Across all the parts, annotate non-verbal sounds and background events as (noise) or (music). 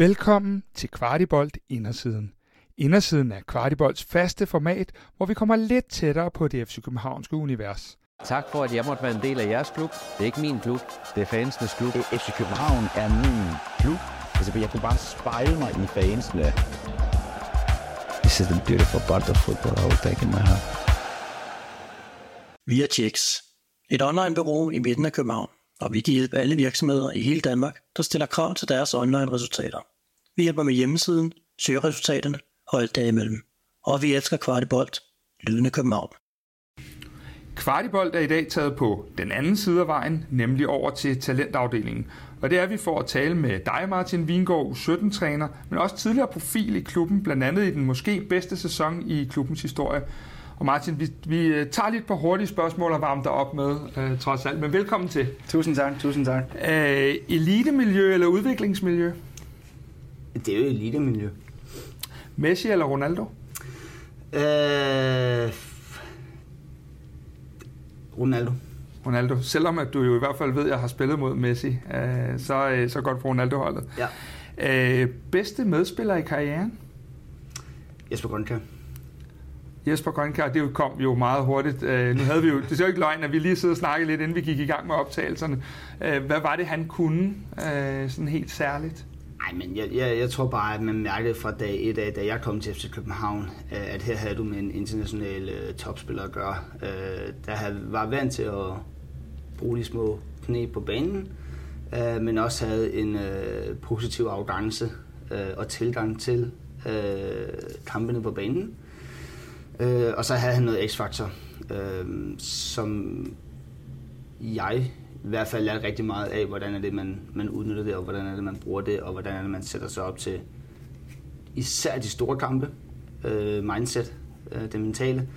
Velkommen til Kvartibolt Indersiden. Indersiden er Kvartibolts faste format, hvor vi kommer lidt tættere på det FC Københavnske univers. Tak for, at jeg måtte være en del af jeres klub. Det er ikke min klub, det er fansenes klub. FC København er min klub. Altså, jeg kunne bare spejle mig i fansene. This is the beautiful part of football I will take in my heart. Vi er Checks, et online-bureau i midten af København, og vi kan hjælpe alle virksomheder i hele Danmark, der stiller krav til deres online-resultater. Vi hjælper med hjemmesiden, søgeresultaterne og alt derimellem. Og vi elsker Kvartibolt, lydende København. Kvartibolt er i dag taget på den anden side af vejen, nemlig over til talentafdelingen. Og det er vi for at tale med dig, Martin Vingård, U17-træner, men også tidligere profil i klubben, blandt andet i den måske bedste sæson i klubbens historie. Og Martin, vi, vi øh, tager lidt på hurtige spørgsmål og varmer dig op med, øh, trods alt. Men velkommen til. Tusind tak, tusind tak. Øh, elitemiljø eller udviklingsmiljø? Det er jo elitemiljø. Messi eller Ronaldo? Øh, Ronaldo. Ronaldo. Selvom at du jo i hvert fald ved, at jeg har spillet mod Messi, øh, så, øh, så godt på Ronaldo-holdet. Ja. Øh, bedste medspiller i karrieren? Jesper Grønkær. Jesper Grønkær, det kom jo meget hurtigt. Øh, nu havde vi jo, det er jo ikke løgn, at vi lige sidder og snakkede lidt, inden vi gik i gang med optagelserne. Øh, hvad var det, han kunne øh, sådan helt særligt? Nej, men jeg, jeg, jeg tror bare, at man mærkede fra dag et af, da jeg kom til FC København, øh, at her havde du med en international uh, topspiller at gøre, uh, der havde, var vant til at bruge de små knæ på banen, uh, men også havde en uh, positiv arrogance uh, og tilgang til uh, kampene på banen. Uh, og så havde han noget x-faktor, uh, som jeg i hvert fald lært rigtig meget af, hvordan er det, man, man udnytter det, og hvordan er det, man bruger det, og hvordan er det, man sætter sig op til især de store kampe, øh, mindset, øh, det mentale.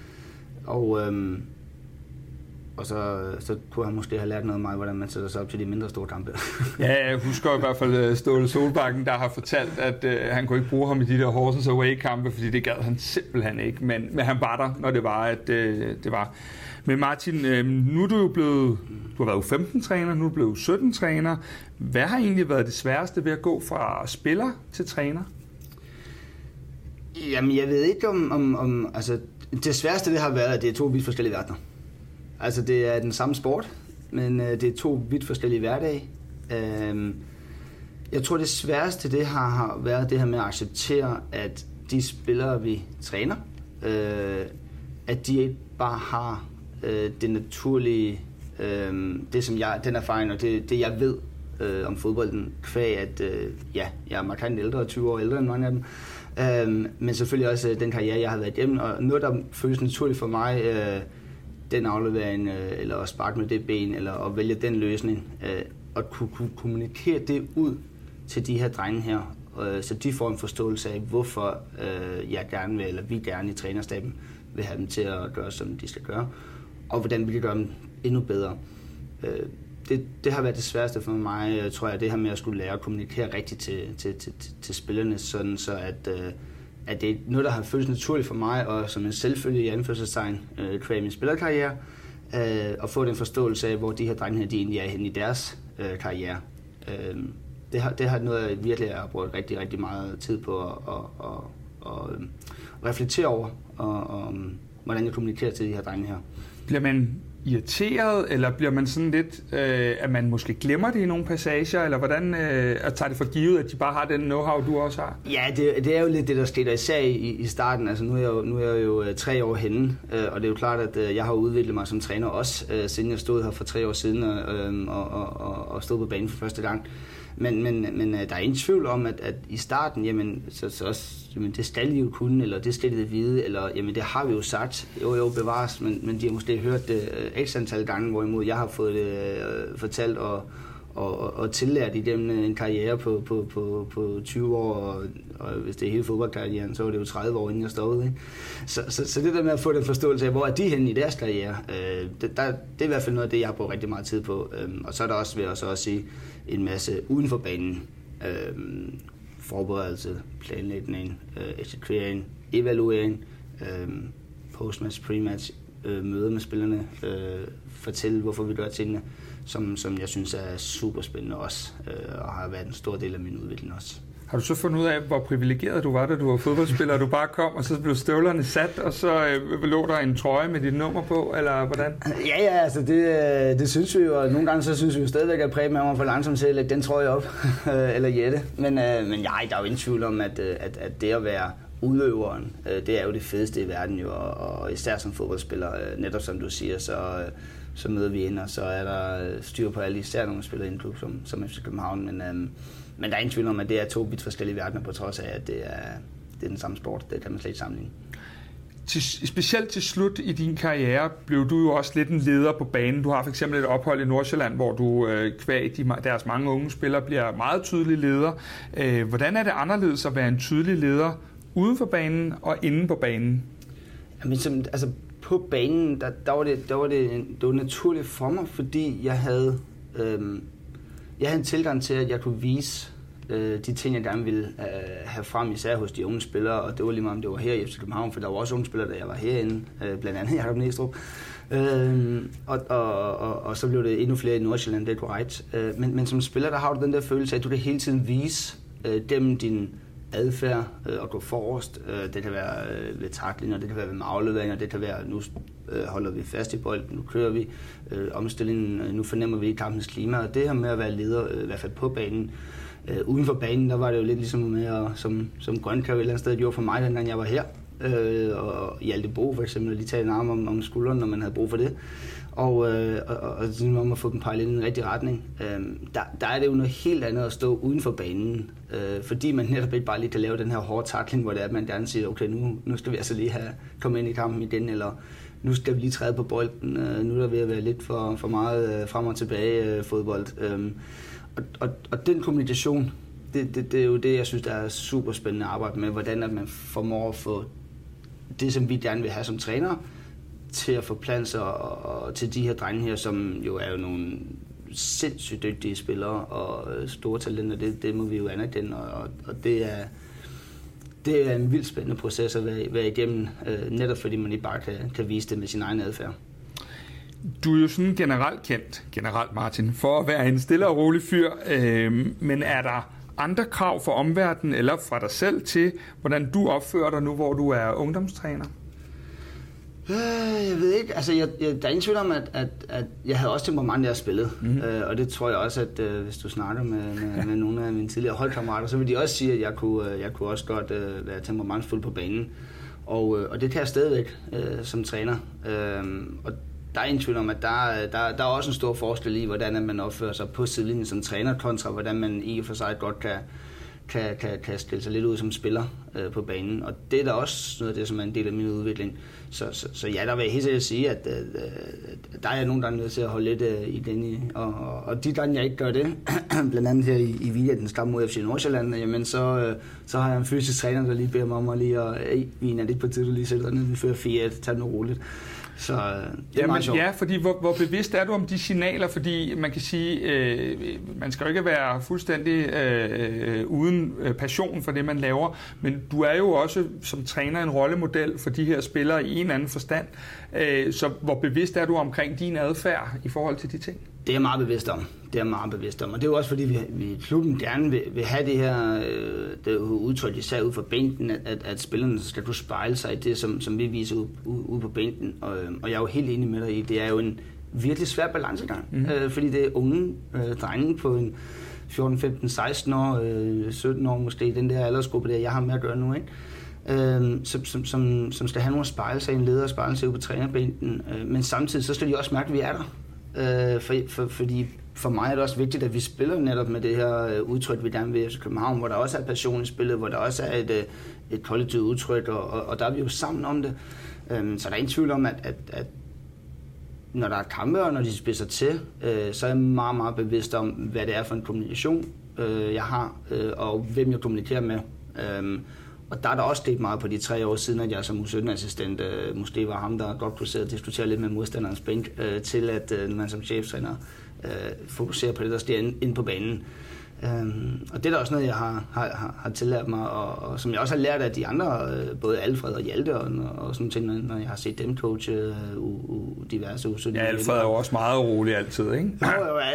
Og, øh, og så, så kunne han måske have lært noget af mig, hvordan man sætter sig op til de mindre store kampe. (laughs) ja, jeg husker i hvert fald øh, Ståle Solbakken, der har fortalt, at øh, han kunne ikke bruge ham i de der Horsens Away-kampe, fordi det gad han simpelthen ikke. Men, men han var der, når det var, at øh, det var. Men Martin, øh, nu er du jo blevet, du har været 15 træner, nu er du blevet 17 træner. Hvad har egentlig været det sværeste ved at gå fra spiller til træner? Jamen, jeg ved ikke om, om, om altså, det sværeste det har været, at det er to vidt forskellige verdener. Altså, det er den samme sport, men øh, det er to vidt forskellige hverdage. Øh, jeg tror, det sværeste det har, har været det her med at acceptere, at de spillere, vi træner, øh, at de ikke bare har øh, det naturlige, øh, det som jeg, den erfaring og det, det jeg ved øh, om fodbolden, kvæg at øh, ja, jeg er markant ældre, 20 år ældre end mange af dem, øh, men selvfølgelig også øh, den karriere, jeg har været igennem, og noget, der føles naturligt for mig, øh, den aflevering, øh, eller at sparke med det ben, eller at vælge den løsning, øh, at kunne, kunne kommunikere det ud til de her drenge her, øh, så de får en forståelse af, hvorfor øh, jeg gerne vil, eller vi gerne i trænerstaben vil have dem til at gøre, som de skal gøre og hvordan vi kan gøre dem endnu bedre. Øh, det, det har været det sværeste for mig, øh, tror jeg, det her med at skulle lære at kommunikere rigtigt til, til, til, til spillerne, sådan så at, øh, at det er noget, der har føltes naturligt for mig, og som en selvfølgelig i anførselstegn, øh, kvæg min spillerkarriere, øh, og få den forståelse af, hvor de her drenge her, de egentlig er henne i deres øh, karriere. Øh, det, har, det har noget, jeg virkelig har brugt rigtig, rigtig meget tid på at, at, at, at, at reflektere over, og, og, øh, hvordan jeg kommunikerer til de her drenge her. Bliver man irriteret, eller bliver man sådan lidt, øh, at man måske glemmer det i nogle passager, eller hvordan øh, at tager det for givet, at de bare har den know-how, du også har? Ja, det, det er jo lidt det, der skete især i, i starten. Altså, nu er jeg jo, nu er jeg jo øh, tre år henne, øh, og det er jo klart, at øh, jeg har udviklet mig som træner også, øh, siden jeg stod her for tre år siden øh, øh og, og, og, og stod på banen for første gang. Men, men, men øh, der er ingen tvivl om, at, at i starten, jamen, så, så også, jamen, det skal de jo kunne, eller det skal de vide, eller jamen, det har vi jo sagt. Jo, jo, bevares, men, men de har måske hørt det øh, x antal gange, hvorimod jeg har fået det øh, fortalt og, og, og, og tillært igennem en karriere på, på, på, på 20 år, og, og hvis det er hele fodboldkarrieren, så var det jo 30 år, inden jeg stod Ikke? Så, så, så det der med at få den forståelse af, hvor er de henne i deres karriere, øh, det, der, det er i hvert fald noget af det, jeg har brugt rigtig meget tid på. Øh, og så er der også, vil jeg også sige, en masse uden for banen. Øh, forberedelse, planlægning, øh, eksekvering, evaluering, øh, postmatch, prematch, øh, møde med spillerne, øh, fortælle, hvorfor vi gør tingene, som, som jeg synes er super spændende også, øh, og har været en stor del af min udvikling også. Har du så fundet ud af, hvor privilegeret du var, da du var fodboldspiller, og du bare kom, og så blev støvlerne sat, og så øh, lå der en trøje med dit nummer på, eller hvordan? Ja, ja, altså det, øh, det synes vi jo, og nogle gange så synes vi jo stadigvæk, at Preben er for langsomt til at lægge den trøje op, (laughs) eller Jette. Men, øh, men ja, der er jo ingen tvivl om, at, øh, at, at det at være udøveren, øh, det er jo det fedeste i verden jo, og, og især som fodboldspiller, øh, netop som du siger, så, øh, så møder vi ind, og så er der øh, styr på alle, især når man spiller i en klub som, som FC København, men, øh, men der er ingen tvivl om, at det er to vidt forskellige verdener, på trods af, at det er, det er den samme sport, det kan man slet ikke sammenligne. Til, specielt til slut i din karriere blev du jo også lidt en leder på banen. Du har eksempel et ophold i Nordsjælland, hvor du øh, kvæg de, deres mange unge spillere bliver meget tydelig leder. Øh, hvordan er det anderledes at være en tydelig leder uden for banen og inde på banen? Jamen, som, altså, på banen, der, der, var det, der var det, det var naturligt for mig, fordi jeg havde, øh, jeg havde en tilgang til, at jeg kunne vise øh, de ting, jeg gerne ville øh, have frem, især hos de unge spillere, og det var lige meget, om det var her i FC København, for der var også unge spillere, da jeg var herinde, øh, blandt andet Jacob Næstrup. Øh, og, og, og, og, så blev det endnu flere i Nordsjælland, det er korrekt. Øh, men, men som spiller, der har du den der følelse af, at du kan hele tiden vise øh, dem din adfærd øh, og gå forrest. Øh, øh, det kan være ved taklinger, det kan være ved afleveringer, det kan være, nu holder vi fast i bolden, nu kører vi omstillingen, nu fornemmer vi kampens klima, og det her med at være leder, i hvert fald på banen, øh, uden for banen, der var det jo lidt ligesom med, at, som, som Grønkær et eller andet sted gjorde for mig, dengang jeg var her, øh, og Hjalte Bo for eksempel, lige tage en arm om, om skulderen, når man havde brug for det og, øh, og, og, og ligesom om at få dem pejlet i den rigtige retning. Øh, der, der er det jo noget helt andet at stå uden for banen, øh, fordi man netop ikke bare lige kan lave den her hårde tackling, hvor det er, at man gerne siger, okay, nu, nu skal vi altså lige have komme ind i kampen igen, eller nu skal vi lige træde på bolden, øh, nu er der ved at være lidt for, for meget øh, frem og tilbage øh, fodbold. Øh, og, og, og den kommunikation, det, det, det er jo det, jeg synes, der er super spændende at arbejde med, hvordan at man formår at få det, som vi gerne vil have som træner, til at forplante sig og, og til de her drenge her, som jo er jo nogle sindssygt dygtige spillere og øh, store talenter, det, det må vi jo anerkende, og, og det er det er en vildt spændende proces at være, være igennem, øh, netop fordi man ikke bare kan, kan vise det med sin egen adfærd. Du er jo sådan generelt kendt, generelt Martin, for at være en stille og rolig fyr, øh, men er der andre krav for omverdenen eller fra dig selv til, hvordan du opfører dig nu, hvor du er ungdomstræner? Øh, jeg ved ikke, altså jeg, jeg, der er ingen tvivl om, at, at, at jeg havde også temperament, da jeg spillede. Mm-hmm. Øh, og det tror jeg også, at øh, hvis du snakker med, med, med nogle af mine tidligere holdkammerater, så vil de også sige, at jeg kunne, øh, jeg kunne også godt øh, være temperamentsfuld på banen. Og, øh, og det kan jeg stadigvæk øh, som træner. Øh, og der er ingen tvivl om, at der, der, der er også en stor forskel i, hvordan man opfører sig på sidelinjen som træner, kontra hvordan man i og for sig godt kan, kan, kan, kan stille sig lidt ud som spiller øh, på banen. Og det er da også noget af det, som er en del af min udvikling. Så, så, så ja, der vil jeg helt sikkert sige, at øh, øh der er nogen, der er nødt til at holde lidt øh, i den i. Og, og, og de gange, jeg ikke gør det, (clears throat) blandt andet her i, i weekendens kamp mod FC Nordsjælland, jamen så, øh, så har jeg en fysisk træner, der lige beder mig om at lige, at, hey, vi er lidt på tid, du lige sætter ned, vi fører 4 tag det roligt. Så øh, det er ja, meget sjovt. Ja, fordi hvor, hvor bevidst er du om de signaler? Fordi man kan sige, øh, man skal jo ikke være fuldstændig øh, uden øh, passion for det, man laver, men du er jo også som træner en rollemodel for de her spillere i en anden forstand. Øh, så hvor bevidst er du omkring din adfærd i forhold til de ting? Det er jeg meget bevidst om. Det er jeg meget bevidst om. Og det er jo også fordi, vi, vi i klubben gerne vil, vil have det her øh, det udtryk, især ud fra bænken, at, at, at spillerne skal kunne spejle sig i det, som, som vi viser ud, ud, ud på bænken. Og, og jeg er jo helt enig med dig i, det er jo en virkelig svær balancegang. Mm. Øh, fordi det er unge øh, drenge på en 14, 15, 16 år, øh, 17 år måske, den der aldersgruppe der, jeg har med at gøre nu, ikke? øh, som, som, som, som skal have nogle spejle sig, en leder og spejle sig ud på trænerbænken. Øh, men samtidig så skal de også mærke, at vi er der. Øh, for, for, fordi for mig er det også vigtigt, at vi spiller netop med det her øh, udtryk, vi gerne vil i København, hvor der også er passion i spillet, hvor der også er et, øh, et kollektivt udtryk, og, og, og der er vi jo sammen om det. Øh, så der er ingen tvivl om, at, at, at når der er kampe, og når de spidser til, øh, så er jeg meget, meget bevidst om, hvad det er for en kommunikation, øh, jeg har, øh, og hvem jeg kommunikerer med. Øh, og der er der også sket meget på de tre år siden, at jeg som U17-assistent øh, måske var ham, der godt kunne sidde og diskutere lidt med modstanderens bænk, øh, til at øh, man som cheftræner øh, fokuserer på det, der sker inde, på banen. Øhm, og det er da også noget, jeg har, har, har, tillært mig, og, og som jeg også har lært af de andre, øh, både Alfred og Hjalte, og, og sådan ting, når, jeg har set dem coache øh, u, u, diverse u, Ja, Alfred er jo også meget rolig altid, ikke? Jo, jo, ja.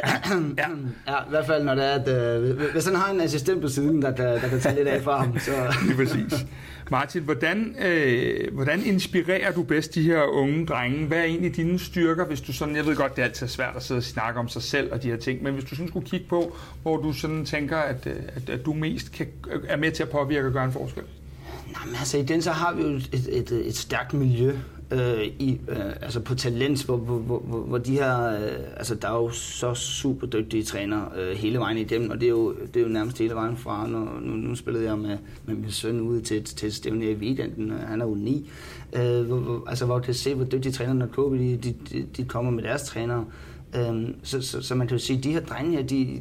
ja. (clears throat) ja. i hvert fald når det er, at øh, hvis han har en assistent på siden, der kan, der kan tage lidt af for ham, så... (laughs) Lige præcis. Martin, hvordan, øh, hvordan inspirerer du bedst de her unge drenge? Hvad er egentlig dine styrker, hvis du sådan, jeg ved godt, det er altid svært at sidde og snakke om sig selv og de her ting, men hvis du sådan skulle kigge på, hvor du sådan tænker, at, øh, at, at du mest kan, øh, er med til at påvirke og gøre en forskel? Nej, men altså i den så har vi jo et, et, et stærkt miljø øh, i, øh, altså på talent, hvor, hvor, hvor, hvor de her, øh, altså der er jo så super dygtige trænere øh, hele vejen igennem, og det er, jo, det er jo nærmest hele vejen fra, når, nu, nu spillede jeg med, med min søn ude til, til stævne i weekenden, øh, han er jo 9, øh, hvor, hvor, altså hvor du kan se, hvor dygtige trænerne når KB, de, de, de kommer med deres trænere, øh, så, så, så man kan jo sige, at de her drenge her, de,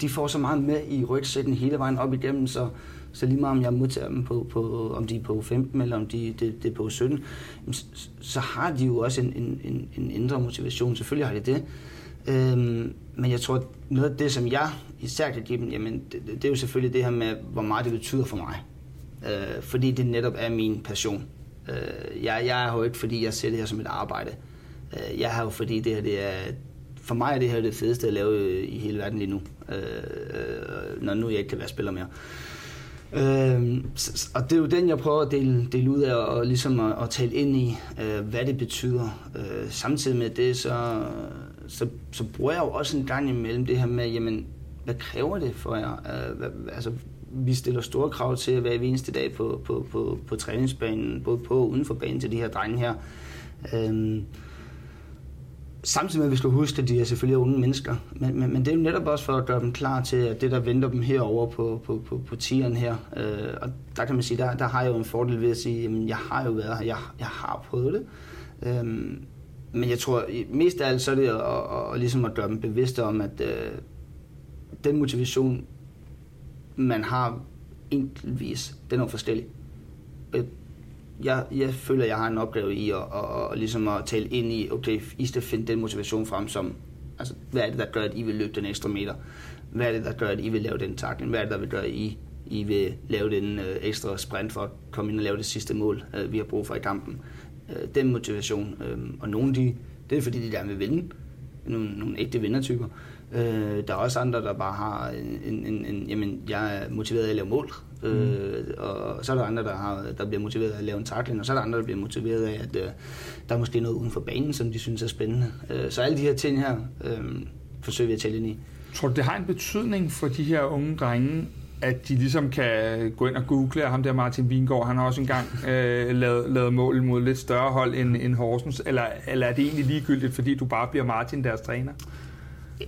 de får så meget med i rygsækken hele vejen op igennem, så så lige meget om jeg modtager dem på, på om de er på 15 eller om de det, det er på 17, så, så har de jo også en, en, en, en indre motivation. Selvfølgelig har de det. Øhm, men jeg tror, noget af det, som jeg især kan give dem, jamen, det, det er jo selvfølgelig det her med, hvor meget det betyder for mig. Øh, fordi det netop er min passion. Øh, jeg, jeg er jo ikke, fordi jeg ser det her som et arbejde. Øh, jeg har jo, fordi det her det er for mig er det her det fedeste at lave øh, i hele verden lige nu, øh, øh, når nu jeg ikke kan være spiller mere. Øh, og det er jo den, jeg prøver at dele, dele ud af og, ligesom at, at tale ind i, øh, hvad det betyder. Øh, samtidig med det, så, så, så bruger jeg jo også en gang imellem det her med, jamen, hvad kræver det for jer? Øh, hvad, altså, vi stiller store krav til at være hver eneste dag på, på, på, på træningsbanen, både på og uden for banen til de her drenge her. Øh, Samtidig med, at vi skal huske, at de er selvfølgelig unge mennesker, men, men, men det er jo netop også for at gøre dem klar til, at det, der venter dem herover på, på, på, på tieren her, øh, og der kan man sige, der, der har jeg jo en fordel ved at sige, at jeg har jo været her, jeg, jeg har prøvet det. Øh, men jeg tror, mest af alt, så er det at, at, at, ligesom at gøre dem bevidste om, at øh, den motivation, man har enkeltvis, den er forskellig. Øh, jeg, jeg føler, jeg har en opgave i at, at, at, ligesom at tale ind i, okay, I skal finde den motivation frem som, altså, hvad er det, der gør, at I vil løbe den ekstra meter? Hvad er det, der gør, at I vil lave den takling? Hvad er det, der vil gøre, at I, I vil lave den øh, ekstra sprint for at komme ind og lave det sidste mål, øh, vi har brug for i kampen? Øh, den motivation. Øh, og nogle de, det er fordi, de gerne vil vinde. Nogle, nogle ægte vindertyper. Øh, der er også andre, der bare har en, en, en jamen, jeg er motiveret af at lave mål. Mm. Øh, og så er der andre, der, har, der bliver motiveret af at lave en tackling, og så er der andre, der bliver motiveret af, at øh, der er måske noget uden for banen, som de synes er spændende. Øh, så alle de her ting her øh, forsøger vi at tælle ind i. Tror du, det har en betydning for de her unge drenge, at de ligesom kan gå ind og google, og ham der Martin Vingård, han har også engang øh, lavet, lavet mål mod lidt større hold end, end Horsens, eller, eller er det egentlig ligegyldigt, fordi du bare bliver Martin deres træner?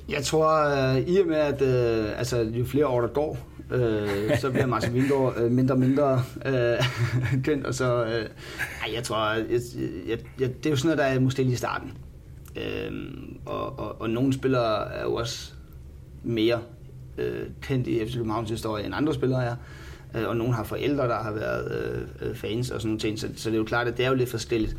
Jeg tror, uh, i og med, at uh, altså, jo flere år der går, øh, så bliver Martin Vingård øh, mindre og mindre øh, (laughs) kendt, og så, øh, ej, jeg tror, jeg, jeg, jeg, det er jo sådan noget, der er måske lige i starten. Øh, og, og, og nogle spillere er jo også mere øh, kendt i FC Københavns historie, end andre spillere er. Øh, og nogle har forældre, der har været øh, øh, fans og sådan nogle ting, så, så det er jo klart, at det er jo lidt forskelligt.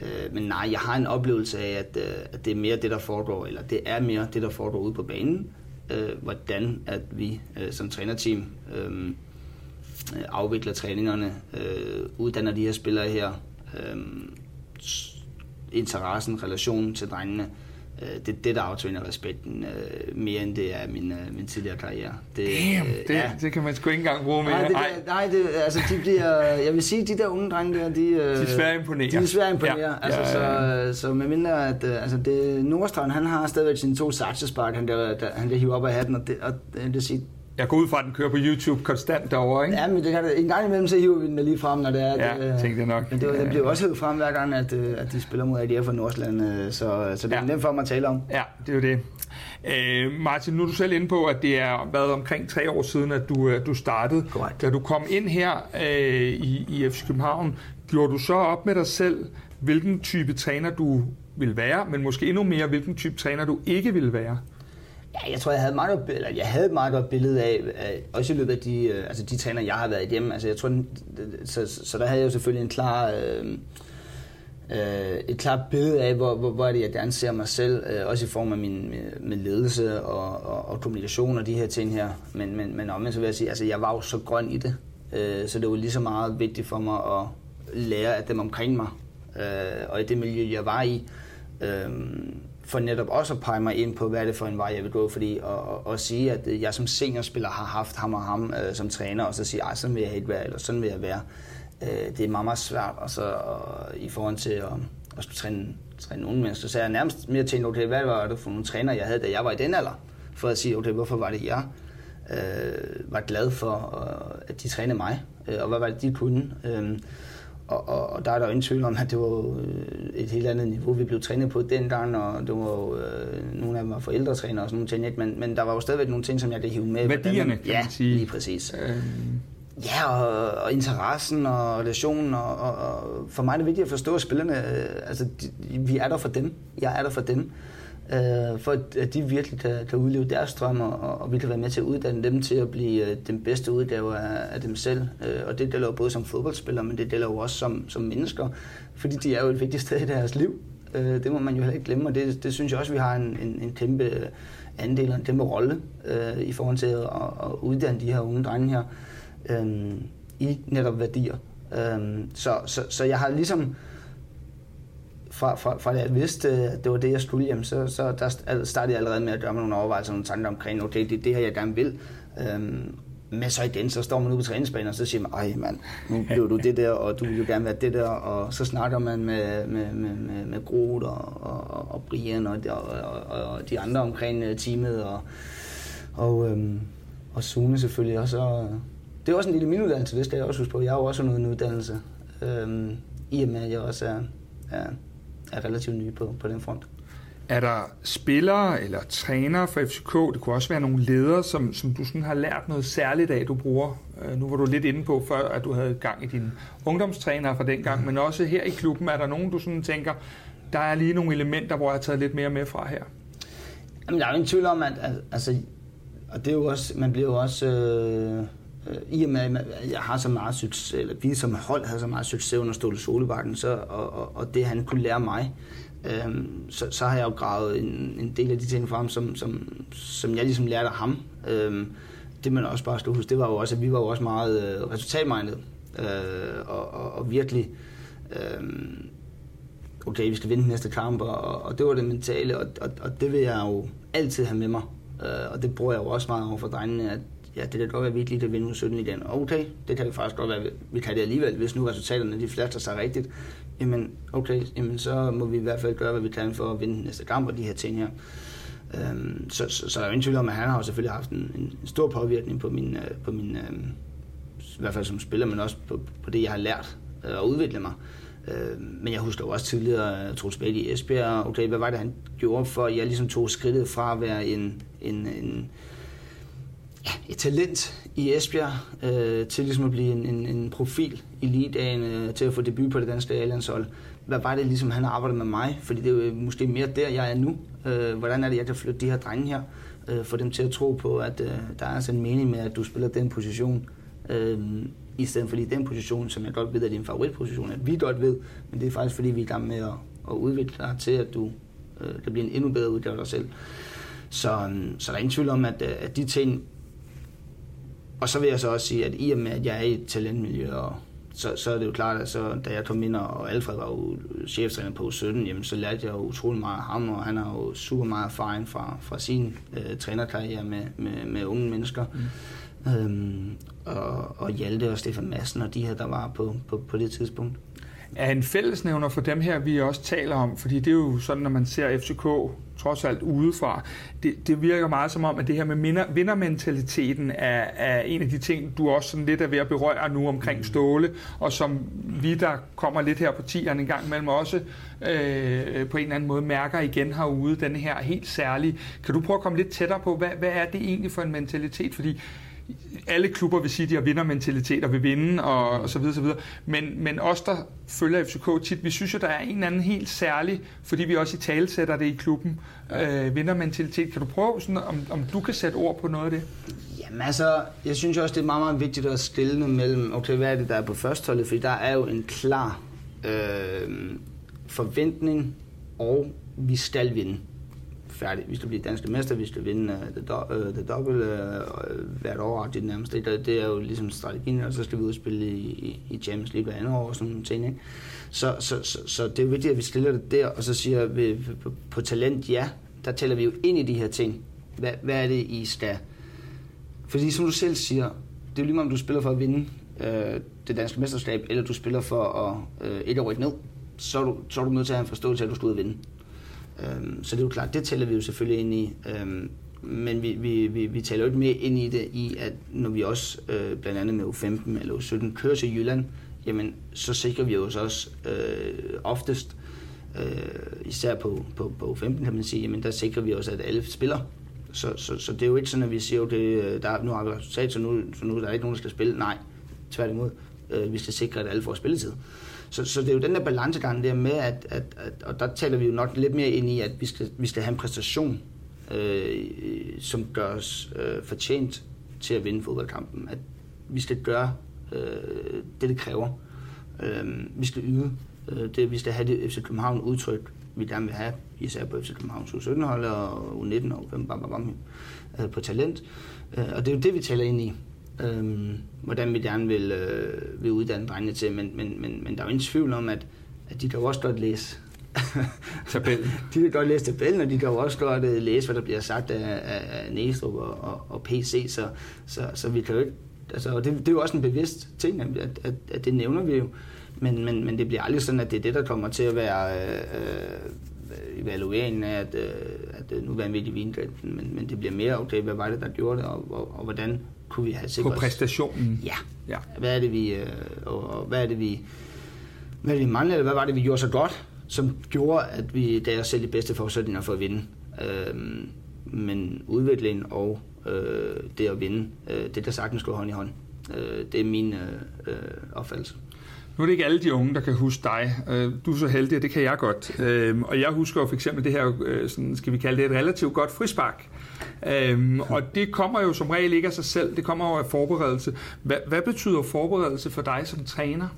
Øh, men nej, jeg har en oplevelse af, at, øh, at det er mere det, der foregår, eller det er mere det, der foregår ude på banen. Øh, hvordan at vi øh, som trænerteam øhm, øh, afvikler træningerne, øh, uddanner de her spillere her, øh, interessen, relationen til drengene, øh, Øh, det det, der aftvinger respekten øh, mere end det er min, øh, min tidligere karriere. Det, Damn, øh, det, ja. det kan man sgu ikke engang bruge mere. Nej, det, der, nej det, altså, de bliver, jeg vil sige, de der unge drenge der, de, de er svært imponeret. De er svært imponeret. Ja. Altså, ja. Så, så med mindre, at altså, det, Nordstrand, han har stadigvæk sine to saksespark, han der, der, han der hiver op af hatten, og det, og det, jeg går ud fra, at den kører på YouTube konstant derovre, ikke? Ja, men det kan det. En gang imellem, så hiver vi den lige frem, når det er... Ja, det, tænkte jeg nok. Men det, det bliver også hivet frem hver gang, at, øh, at de spiller mod ADF fra Nordsjælland, øh, så, så det er ja. nemt for mig at tale om. Ja, det er jo det. Øh, Martin, nu er du selv inde på, at det er været omkring tre år siden, at du, du startede. Correct. Da du kom ind her øh, i, i FC København, gjorde du så op med dig selv, hvilken type træner du vil være, men måske endnu mere, hvilken type træner du ikke vil være? Ja, jeg tror, jeg havde, meget godt, eller jeg havde et meget godt billede af, øh, også i løbet af de, øh, altså de træner, jeg har været igennem. Altså, jeg tror, så, så der havde jeg jo selvfølgelig en klar, øh, øh, et klart billede af, hvor, hvor, hvor er det, jeg gerne ser mig selv, øh, også i form af min med, med ledelse og, og, og kommunikation og de her ting her. Men, men, men omvendt så vil jeg sige, altså jeg var jo så grøn i det, øh, så det var lige så meget vigtigt for mig at lære af dem omkring mig, øh, og i det miljø, jeg var i, øh, for netop også at pege mig ind på, hvad er det for en vej, jeg vil gå, fordi at, at sige, at øh, jeg som seniorspiller har haft ham og ham øh, som træner, og så sige, ej, sådan vil jeg ikke være, eller sådan vil jeg være, øh, det er meget, meget svært, og så og, i forhold til at, at skulle træne, træne unge mennesker, så er jeg nærmest mere tænkt, okay, hvad var det for nogle træner, jeg havde, da jeg var i den alder, for at sige, okay, hvorfor var det jeg øh, var glad for, øh, at de trænede mig, øh, og hvad var det, de kunne. Øh, og, og, og der er der jo ingen tvivl om, at det var øh, et helt andet niveau, vi blev trænet på dengang, og det var jo, øh, nogle af dem var forældretræner og sådan nogle ting, ikke? Men, men der var jo stadigvæk nogle ting, som jeg kan hive med. Værdierne, kan ja, man sige. lige præcis. Øh, Ja, og, og interessen og relationen, og, og, og for mig er det vigtigt at forstå, at spillerne, øh, altså, de, vi er der for dem. Jeg er der for dem. Øh, for at, de virkelig kan, kan udleve deres drømme, og, og vi kan være med til at uddanne dem til at blive øh, den bedste udgave af, af dem selv. Øh, og det gælder jo både som fodboldspiller, men det gælder jo også som, som mennesker, fordi de er jo et vigtigt sted i deres liv. Øh, det må man jo heller ikke glemme, og det, det synes jeg også, vi har en, en, en kæmpe andel og en kæmpe rolle øh, i forhold til at, at uddanne de her unge drenge her øh, i netop værdier. Øh, så, så, så jeg har ligesom fra, fra, fra da jeg vidste, at det var det, jeg skulle, jamen, så, så der startede jeg allerede med at gøre mig nogle overvejelser, nogle tanker omkring, okay, det er det her, jeg gerne vil. Øhm, men så igen, så står man ude på træningsbanen, og så siger man, ej mand, nu bliver du det der, og du vil jo gerne være det der, og så snakker man med, med, med, med, med Groth og, og, og Brian og, og, og, og de andre omkring øh, teamet, og, og, øhm, og Sune selvfølgelig også. Og, det er også en lille min uddannelse, det skal jeg også huske på. Jeg har jo også noget en uddannelse, øhm, i og med, at jeg også er, er, er relativt ny på, på den front. Er der spillere eller trænere for FCK, det kunne også være nogle ledere, som, som du sådan har lært noget særligt af, du bruger? Øh, nu var du lidt inde på før, at du havde gang i dine ungdomstrænere fra den gang, men også her i klubben, er der nogen, du sådan tænker, der er lige nogle elementer, hvor jeg har taget lidt mere med fra her? Jamen, der er jo ingen tvivl om, at altså, og det er jo også, man bliver jo også, øh, Øh, i og med, at jeg har så meget succes, eller vi som hold havde så meget succes under Ståle Solebakken, så, og, og, og det han kunne lære mig, øhm, så, så har jeg jo gravet en, en del af de ting frem, som, som, som jeg ligesom lærte af ham. Øhm, det man også bare skal huske, det var jo også, at vi var jo også meget øh, resultatmindet, øh, og, og, og virkelig, øh, okay, vi skal vinde næste kamp, og, og det var det mentale, og, og, og det vil jeg jo altid have med mig. Øh, og det bruger jeg jo også meget over for drengene, at ja, det kan godt være, at vi ikke lige kan vinde 17 i den. Okay, det kan det faktisk godt være, vi kan det alligevel, hvis nu resultaterne de flatter sig rigtigt. Jamen, okay, jamen, så må vi i hvert fald gøre, hvad vi kan for at vinde næste kamp og de her ting her. Øhm, så, så, så, der er jo ingen tvivl om, at han har jo selvfølgelig haft en, en stor påvirkning på min, øh, på min øh, i hvert fald som spiller, men også på, på det, jeg har lært øh, og udvikle mig. Øh, men jeg husker jo også tidligere, øh, jeg tog i Esbjerg, okay, hvad var det, han gjorde for, at jeg ligesom tog skridtet fra at være en, en, en ja, et talent i Esbjerg, øh, til ligesom at blive en, en, en profil i ligaen, øh, til at få debut på det danske A-landshold. Hvad var det ligesom, han har arbejdet med mig? Fordi det er jo øh, måske mere der, jeg er nu. Øh, hvordan er det, jeg kan flytte de her drenge her? Øh, få dem til at tro på, at øh, der er altså en mening med, at du spiller den position. Øh, I stedet for lige den position, som jeg godt ved er din favoritposition, at vi godt ved, men det er faktisk fordi, vi er i gang med at, at udvikle dig til, at du øh, kan blive en endnu bedre udgave af dig selv. Så, øhm, så der er ingen tvivl om, at, øh, at de ting og så vil jeg så også sige, at i og med, at jeg er i et talentmiljø, og så, så er det jo klart, at så, da jeg kom ind, og Alfred var jo cheftræner på 17, jamen, så lærte jeg jo utrolig meget af ham, og han har jo super meget erfaring fra, fra sin øh, trænerkarriere med, med, med unge mennesker. Mm. Øhm, og, og Hjalte og Stefan Madsen og de her, der var på, på, på det tidspunkt. Er en fællesnævner for dem her, vi også taler om, fordi det er jo sådan, når man ser FCK trods alt udefra, det, det virker meget som om, at det her med minder, vindermentaliteten er, er en af de ting, du også sådan lidt er ved at berøre nu omkring Ståle, og som vi, der kommer lidt her på tieren en gang imellem også, øh, på en eller anden måde mærker igen herude, den her helt særlige. Kan du prøve at komme lidt tættere på, hvad, hvad er det egentlig for en mentalitet? Fordi alle klubber vil sige, at de har vindermentalitet og vil vinde og, og så videre, så videre. Men, men os, der følger FCK tit, vi synes jo, der er en eller anden helt særlig, fordi vi også i tale sætter det i klubben, ja. øh, vindermentalitet. Kan du prøve, sådan, om, om du kan sætte ord på noget af det? Jamen altså, jeg synes også, det er meget, meget vigtigt at stille mellem, okay, hvad er det, der er på førsteholdet? Fordi der er jo en klar øh, forventning, og vi skal vinde færdig. Vi skal blive danske mester, vi skal vinde øh, uh, det, do, øh, uh, det double uh, hvert år, det nærmest. Det, det er jo ligesom strategien, og så skal vi udspille i, i, i Champions League hver andet år og sådan nogle ting. Ikke? Så, så, så, så det er jo vigtigt, at vi stiller det der, og så siger vi på, på talent, ja, der tæller vi jo ind i de her ting. Hvad, hvad er det, I skal... Fordi som du selv siger, det er jo lige meget, om du spiller for at vinde øh, det danske mesterskab, eller du spiller for at øh, et år ned, så er, du, så er du nødt til at have en forståelse af, at du skal ud og vinde. Øhm, så det er jo klart, det tæller vi jo selvfølgelig ind i. Øhm, men vi, vi, vi, vi taler jo ikke mere ind i det, i at når vi også øh, blandt andet med U15 eller U17 kører til Jylland, jamen så sikrer vi os også øh, oftest, øh, især på, på, på U15 kan man sige, jamen der sikrer vi også, at alle spiller. Så, så, så det er jo ikke sådan, at vi siger, at det, øh, der, nu har vi resultat, så nu, så nu er der ikke nogen, der skal spille. Nej, tværtimod. Øh, vi skal sikre, at alle får spilletid. Så, så det er jo den der balancegang der med, at, at, at, og der taler vi jo nok lidt mere ind i, at vi skal, vi skal have en præstation, øh, som gør os øh, fortjent til at vinde fodboldkampen. At vi skal gøre øh, det, det kræver. Øh, vi skal yde øh, det, vi skal have det FC København udtryk, vi gerne vil have, især på FC Københavns U17-hold og U19 og U5, bam, bam, bam, øh, på talent. Øh, og det er jo det, vi taler ind i øhm, hvordan vi gerne vil, øh, vil uddanne drengene til, men, men, men, men der er jo ingen tvivl om, at, at de kan jo også godt læse (laughs) tabellen. (laughs) de kan godt læse tabellen, og de kan jo også godt uh, læse, hvad der bliver sagt af, af, af Næstrup og, og, og PC, så, så, så vi kan jo ikke, altså, og det, det er jo også en bevidst ting, at, at, at det nævner vi jo, men, men, men det bliver aldrig sådan, at det er det, der kommer til at være øh, øh, evalueringen af, at, øh, at nu er midt i vingrænden, men, men det bliver mere, okay, hvad var det, der gjorde det, og, og, og hvordan kunne vi have sikret På præstationen? Ja. ja. Hvad er det, vi, øh, og, og hvad er det, vi, hvad er det, vi manglede, eller hvad var det, vi gjorde så godt, som gjorde, at vi gav os selv de bedste forudsætninger for at vinde. Øhm, men udviklingen og øh, det at vinde, øh, det der sagtens går hånd i hånd. Øh, det er min øh, øh, opfattelse. Nu er det ikke alle de unge, der kan huske dig. Øh, du er så heldig, og det kan jeg godt. Øhm, og jeg husker jo for eksempel det her, øh, sådan, skal vi kalde det et relativt godt frispark. Øhm, og det kommer jo som regel ikke af sig selv, det kommer jo af forberedelse. Hvad, hvad betyder forberedelse for dig som træner?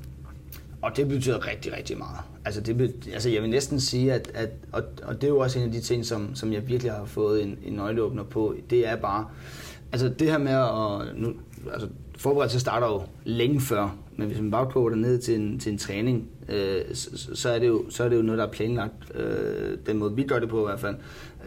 Og det betyder rigtig, rigtig meget. Altså, det betyder, altså jeg vil næsten sige, at, at og, og det er jo også en af de ting, som, som jeg virkelig har fået en, en nøgleåbner på, det er bare, altså det her med at, nu, altså forberedelse starter jo længe før, men hvis man bare koger det ned til en, til en træning, øh, så, så, er det jo, så er det jo noget, der er planlagt. Øh, den måde, vi gør det på i hvert fald.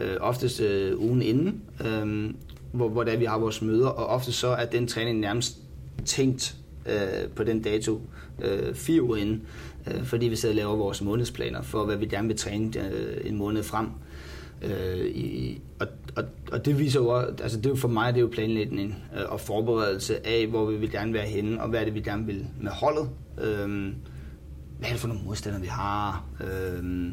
Øh, oftest øh, ugen inden, øh, hvor, hvor der vi har vores møder, og ofte så er den træning nærmest tænkt øh, på den dato øh, fire uger inden, øh, fordi vi sidder og laver vores månedsplaner for, hvad vi gerne vil træne øh, en måned frem. Øh, i, og, og, og det viser jo, altså det er jo for mig, det er jo planlægning øh, og forberedelse af, hvor vi vil gerne være henne, og hvad er det, vi gerne vil med holdet. Øh, hvad er det for nogle modstandere, vi har? Øh,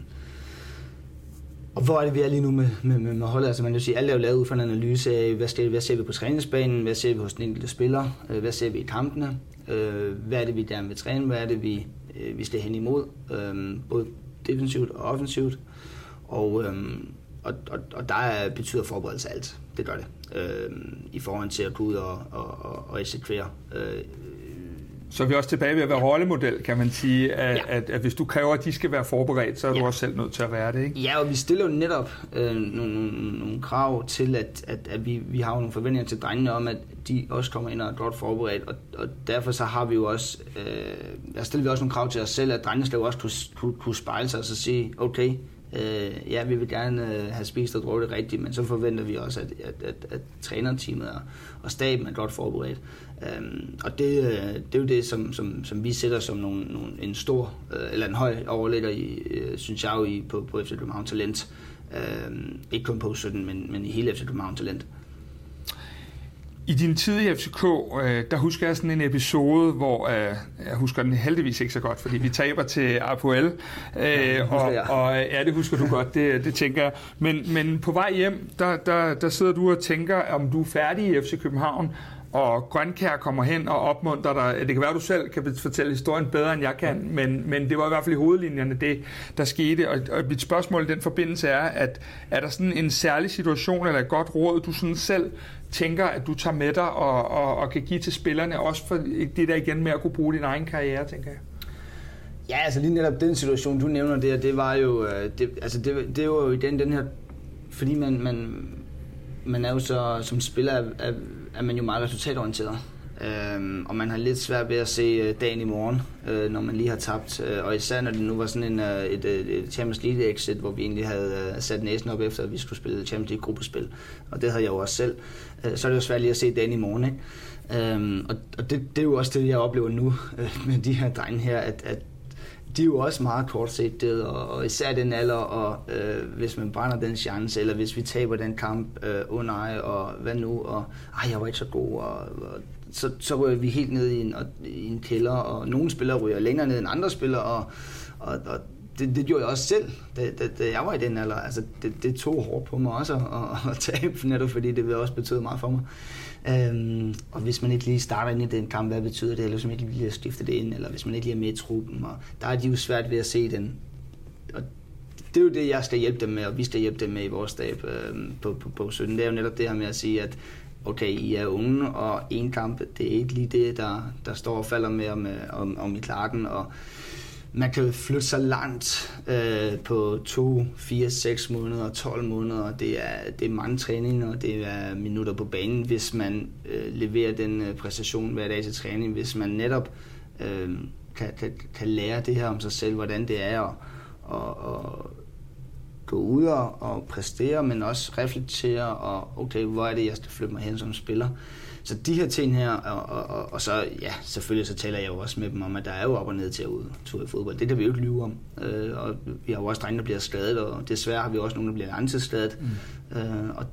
og hvor er det, vi er lige nu med, med, med, med holdet? Altså man kan sige, alt er jo lavet ud fra en analyse af, hvad ser, hvad ser vi på træningsbanen, hvad ser vi hos den enkelte spiller, øh, hvad ser vi i kampene, øh, hvad er det, vi gerne vil træne, hvad er det, vi, øh, vi skal hen imod, øh, både defensivt og offensivt. Og, øhm, og, og, og der er, betyder forberedelse alt. Det gør det. Øh, I forhold til at gå ud og, og, og, og eksekvere. Øh, så er vi også tilbage ved at være rollemodel, kan man sige, at, ja. at, at hvis du kræver, at de skal være forberedt, så er ja. du også selv nødt til at være det, ikke? Ja, og vi stiller jo netop øh, nogle, nogle krav til, at, at, at vi, vi har jo nogle forventninger til drengene om, at de også kommer ind og er godt forberedt, og, og derfor så har vi jo også, øh, der stiller vi også nogle krav til os selv, at drengene skal jo også kunne, kunne, kunne spejle sig og så sige, okay, Øh, ja, vi vil gerne øh, have spist og drukket rigtigt, men så forventer vi også, at, at, at, at trænerteamet og, og staben er godt forberedt. Øhm, og det, øh, det er jo det, som, som, som vi sætter som nogle, nogle, en stor, øh, eller en høj overlægger, i, øh, synes jeg jo, i, på, på FC København Talent. Øhm, ikke kun på 17, men, men i hele FC København Talent. I din tid i FCK, øh, der husker jeg sådan en episode, hvor øh, jeg husker den heldigvis ikke så godt, fordi vi taber til Apoel. Øh, og, og ja, det husker du godt, det, det tænker jeg. Men, men på vej hjem, der, der, der sidder du og tænker, om du er færdig i FC København, og Grønkær kommer hen og opmuntrer dig. Det kan være, at du selv kan fortælle historien bedre, end jeg kan, men, men det var i hvert fald i hovedlinjerne det, der skete. Og, og mit spørgsmål i den forbindelse er, at er der sådan en særlig situation eller et godt råd, du sådan selv tænker, at du tager med dig og, og, og kan give til spillerne, også for det der igen med at kunne bruge din egen karriere, tænker jeg? Ja, altså lige netop den situation, du nævner der, det var jo, øh, det, altså det, det var jo igen den her, fordi man, man, man er jo så, som spiller, er, er, er man jo meget resultatorienteret. Øhm, og man har lidt svært ved at se øh, dagen i morgen, øh, når man lige har tabt. Øh, og især når det nu var sådan en, øh, et, øh, et, Champions League exit, hvor vi egentlig havde øh, sat næsen op efter, at vi skulle spille Champions League gruppespil. Og det havde jeg jo også selv. Øh, så er det jo svært lige at se dagen i morgen, ikke? Øhm, og og det, det er jo også det, jeg oplever nu (laughs) øh, med de her drenge her, at, at de er jo også meget kortsigtede, og, og især den alder, og øh, hvis man brænder den chance, eller hvis vi taber den kamp, øh, oh nej, og hvad nu, og ej, jeg var ikke så god, og, og så, så ryger vi helt ned i en, og, i en kælder, og nogle spillere ryger længere ned end andre spillere, og, og, og det, det gjorde jeg også selv, da, da, da jeg var i den alder. Altså, det, det tog hårdt på mig også at, at tabe, netop fordi det også betød meget for mig. Øhm, og hvis man ikke lige starter ind i den kamp, hvad betyder det? Eller hvis man ikke lige har skiftet det ind, eller hvis man ikke lige er med i truppen. Og der er de jo svært ved at se den. Og det er jo det, jeg skal hjælpe dem med, og vi skal hjælpe dem med i vores stab øhm, på, på, på 17. Det er jo netop det her med at sige, at okay, I er unge, og en kamp, det er ikke lige det, der, der står og falder med om, øh, om, om i klakken. Og man kan flytte sig langt øh, på 2, 4, 6 måneder, 12 måneder. Det er, det er mange træninger, og det er minutter på banen, hvis man øh, leverer den øh, præstation hver dag til træning. Hvis man netop øh, kan, kan, kan lære det her om sig selv, hvordan det er at, at, at gå ud og, og præstere, men også reflektere, og okay, hvor er det, jeg skal flytte mig hen som spiller. Så de her ting her, og, og, og, og så, ja, selvfølgelig så taler jeg jo også med dem om, at der er jo op og ned til at ud i fodbold. Det kan vi jo ikke lyve om. Øh, og vi har jo også drenge, der bliver skadet, og desværre har vi også nogle, der bliver langtidsskadet. Mm. Øh, og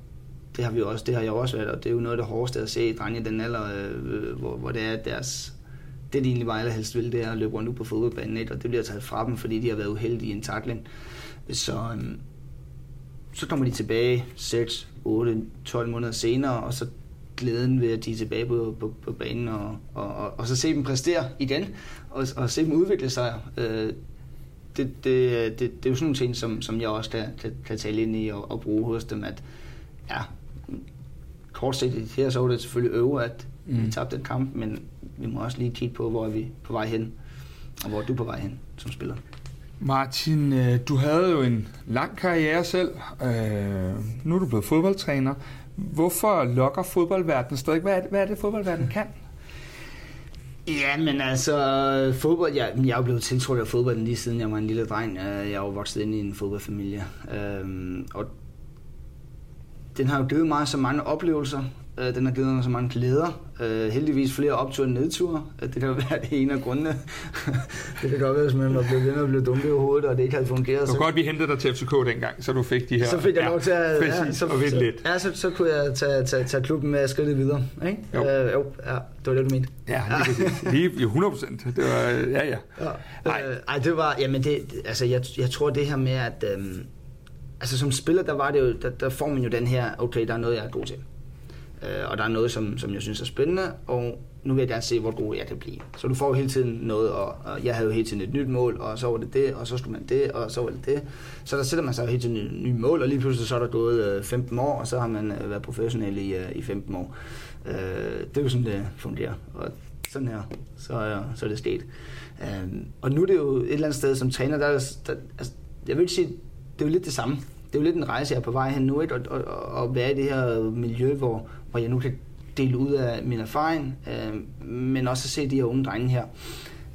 det har vi også, det har jeg også været, og det er jo noget af det hårdeste at se drenge i den alder, øh, hvor, hvor det er deres, det de egentlig bare allerhelst vil, det er at løbe rundt ud på fodboldbanen, ikke? og det bliver taget fra dem, fordi de har været uheldige i en takling. Så, øhm, så kommer de tilbage 6, 8, 12 måneder senere, og så glæden ved, at de er tilbage på, på, på banen, og, og, og, og så se dem præstere igen, og, og se dem udvikle sig. Øh, det, det, det, det er jo sådan nogle ting, som, som jeg også kan, kan, kan tale ind i og, og bruge hos dem, at ja, kortsigtet her så var det selvfølgelig øve, at mm. vi tabte den kamp, men vi må også lige kigge på, hvor er vi på vej hen, og hvor er du på vej hen som spiller. Martin, øh, du havde jo en lang karriere selv. Øh, nu er du blevet fodboldtræner. Hvorfor lokker fodboldverdenen stadig? Hvad er det, hvad er det fodboldverdenen kan? Ja, men altså, fodbold, jeg, jeg er jo blevet tiltrukket af fodbolden lige siden jeg var en lille dreng. Øh, jeg er jo vokset ind i en fodboldfamilie. Øhm, og den har jo givet mig så mange oplevelser, Øh, den har givet mig så mange glæder. Øh, heldigvis flere opture og nedture. Øh, det kan (laughs) være det ene af grundene. (laughs) det kan godt være, hvis man var blevet ved med at blive dumme i hovedet, og det ikke havde fungeret. Det var så... godt, vi hentede dig til FCK dengang, så du fik de her... Så fik jeg lov til at... Ja, præcis, ja, så, og vinde lidt. Ja, så, så kunne jeg tage, tage, tage klubben med skridtet videre. Ikke? Jo. Øh, jo, ja, det var det, du mente. Ja, lige, lige 100 procent. Det var, ja, ja. ja. Ej. Øh, ej, det var... Jamen, det, altså, jeg, jeg tror det her med, at... Øhm, altså, som spiller, der var det jo... Der, der får man jo den her, okay, der er noget, jeg er god til. Øh, og der er noget, som, som jeg synes er spændende, og nu vil jeg gerne se, hvor god jeg kan blive. Så du får jo hele tiden noget, og, og jeg havde jo hele tiden et nyt mål, og så var det det, og så skulle man det, og så var det det. Så der sætter man sig jo hele tiden et nyt mål, og lige pludselig så er der gået øh, 15 år, og så har man øh, været professionel i, øh, i 15 år. Øh, det er jo sådan, det fungerer. Og sådan her, så, øh, så er det sket. Øh, og nu er det jo et eller andet sted som træner, der, der altså, jeg vil ikke sige, det er jo lidt det samme det er jo lidt en rejse, jeg er på vej hen nu, ikke? Og, og, og være i det her miljø, hvor, hvor jeg nu kan dele ud af min erfaring, øh, men også at se de her unge drenge her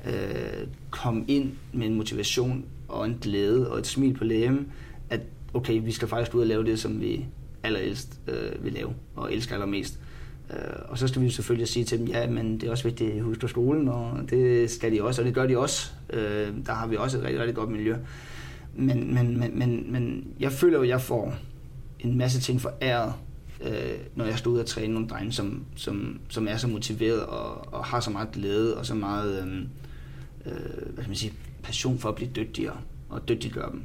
øh, komme ind med en motivation og en glæde og et smil på læben, at okay, vi skal faktisk ud og lave det, som vi allerelst øh, vil lave og elsker allermest. Øh, og så skal vi jo selvfølgelig sige til dem, ja, men det er også vigtigt at huske skolen, og det skal de også, og det gør de også. Øh, der har vi også et rigtig, rigtig godt miljø. Men, men, men, men, men jeg føler jo, at jeg får en masse ting foræret, øh, når jeg står ud og træne nogle drenge, som, som, som er så motiveret og, og har så meget glæde og så meget øh, øh, hvad skal man sige, passion for at blive dygtigere og dygtiggøre dem.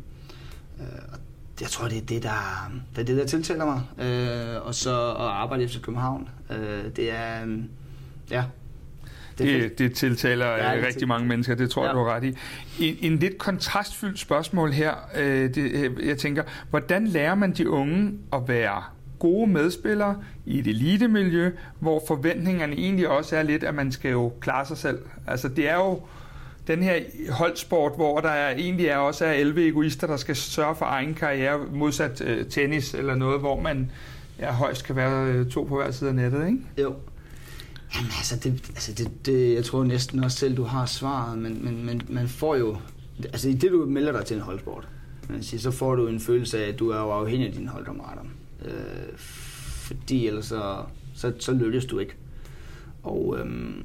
Øh, og jeg tror, det er det, der, det, er det, der tiltaler mig. Øh, og så at arbejde efter København. Øh, det er, øh, ja, det, det tiltaler ja, det rigtig mange mennesker, det tror ja. jeg, du har ret i. En, en lidt kontrastfyldt spørgsmål her. Øh, det, øh, jeg tænker, hvordan lærer man de unge at være gode medspillere i et elitemiljø, hvor forventningerne egentlig også er lidt, at man skal jo klare sig selv. Altså det er jo den her holdsport, hvor der er, egentlig er også er 11 egoister, der skal sørge for egen karriere, modsat øh, tennis eller noget, hvor man ja, højst kan være øh, to på hver side af nettet, ikke? Jo. Jamen altså, det, altså det, det, jeg tror næsten også selv, du har svaret, men, men, men man får jo, altså i det du melder dig til en holdsport, man siger, så får du en følelse af, at du er jo afhængig af dine holdkammerater. Øh, fordi ellers så, så, så lykkes du ikke. Og, øhm,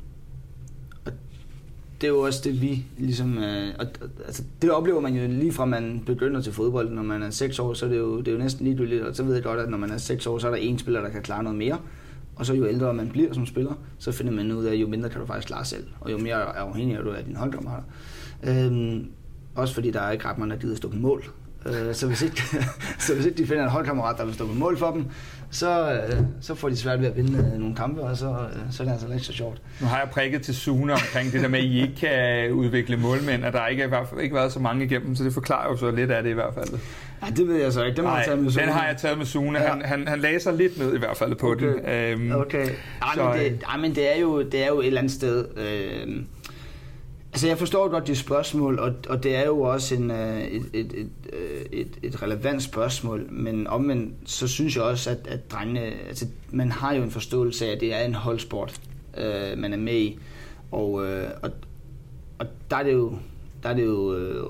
og det er jo også det, vi ligesom... Øh, og, altså, det oplever man jo lige fra man begynder til fodbold. Når man er 6 år, så er det jo, det er jo næsten ligegyldigt. Og så ved jeg godt, at når man er 6 år, så er der en spiller, der kan klare noget mere. Og så jo ældre man bliver som spiller, så finder man ud af, at jo mindre kan du faktisk klare selv. Og jo mere afhængig er du af dine holdkammerater. Øhm, også fordi der er ikke ret mange, der gider stå på mål. Øh, så, hvis ikke, (laughs) så hvis ikke de finder en holdkammerat, der vil stå på mål for dem, så, øh, så får de svært ved at vinde øh, nogle kampe, og så, øh, så er det altså ikke så sjovt. Nu har jeg prikket til Sune omkring det der med, at I ikke kan udvikle målmænd, og der har ikke, i hvert fald ikke været så mange igennem, så det forklarer jo så lidt af det i hvert fald. Ja, det ved jeg så ikke. Den har, jeg taget med den Sune. har jeg taget med Sune. Ja. Han, han, han læser lidt ned i hvert fald på Okay. den. Øhm, Okay. Ej, så, men, det, ej, men det, er jo, det er jo et eller andet sted... Øh, altså, jeg forstår godt de spørgsmål, og, og det er jo også en, øh, et, et, et, øh, et, et relevant spørgsmål, men omvendt, så synes jeg også, at, at drengene... Altså, man har jo en forståelse af, at det er en holdsport, øh, man er med i, og, øh, og, og der er det jo... Der er det jo øh,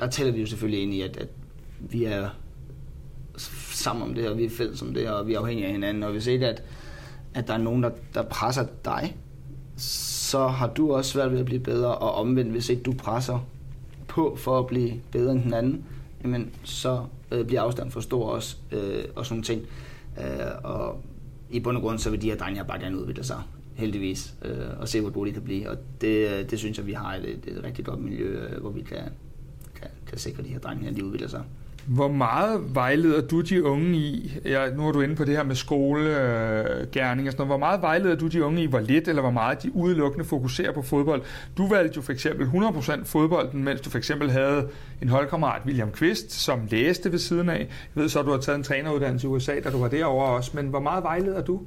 der taler vi jo selvfølgelig ind i, at, at vi er sammen om det, og vi er fælles om det, og vi er afhængige af hinanden. Og hvis ikke, at, at der er nogen, der, der presser dig, så har du også svært ved at blive bedre, og omvendt, hvis ikke du presser på for at blive bedre end den anden, jamen, så øh, bliver afstanden for stor også, øh, og sådan nogle ting. Øh, og i bund og grund, så vil de her drenge bare gerne udvikle sig, heldigvis, øh, og se, hvor gode de kan blive. Og det, øh, det synes jeg, vi har et, et, et rigtig godt miljø, øh, hvor vi kan, kan, kan sikre de her drenge, at de udvikler sig. Hvor meget vejleder du de unge i? Ja, nu er du inde på det her med skolegærning øh, og sådan noget. Hvor meget vejleder du de unge i? Hvor lidt eller hvor meget de udelukkende fokuserer på fodbold? Du valgte jo for eksempel 100% fodbolden, mens du for eksempel havde en holdkammerat, William Kvist, som læste ved siden af. Jeg ved så, at du har taget en træneruddannelse i USA, da du var derovre også. Men hvor meget vejleder du?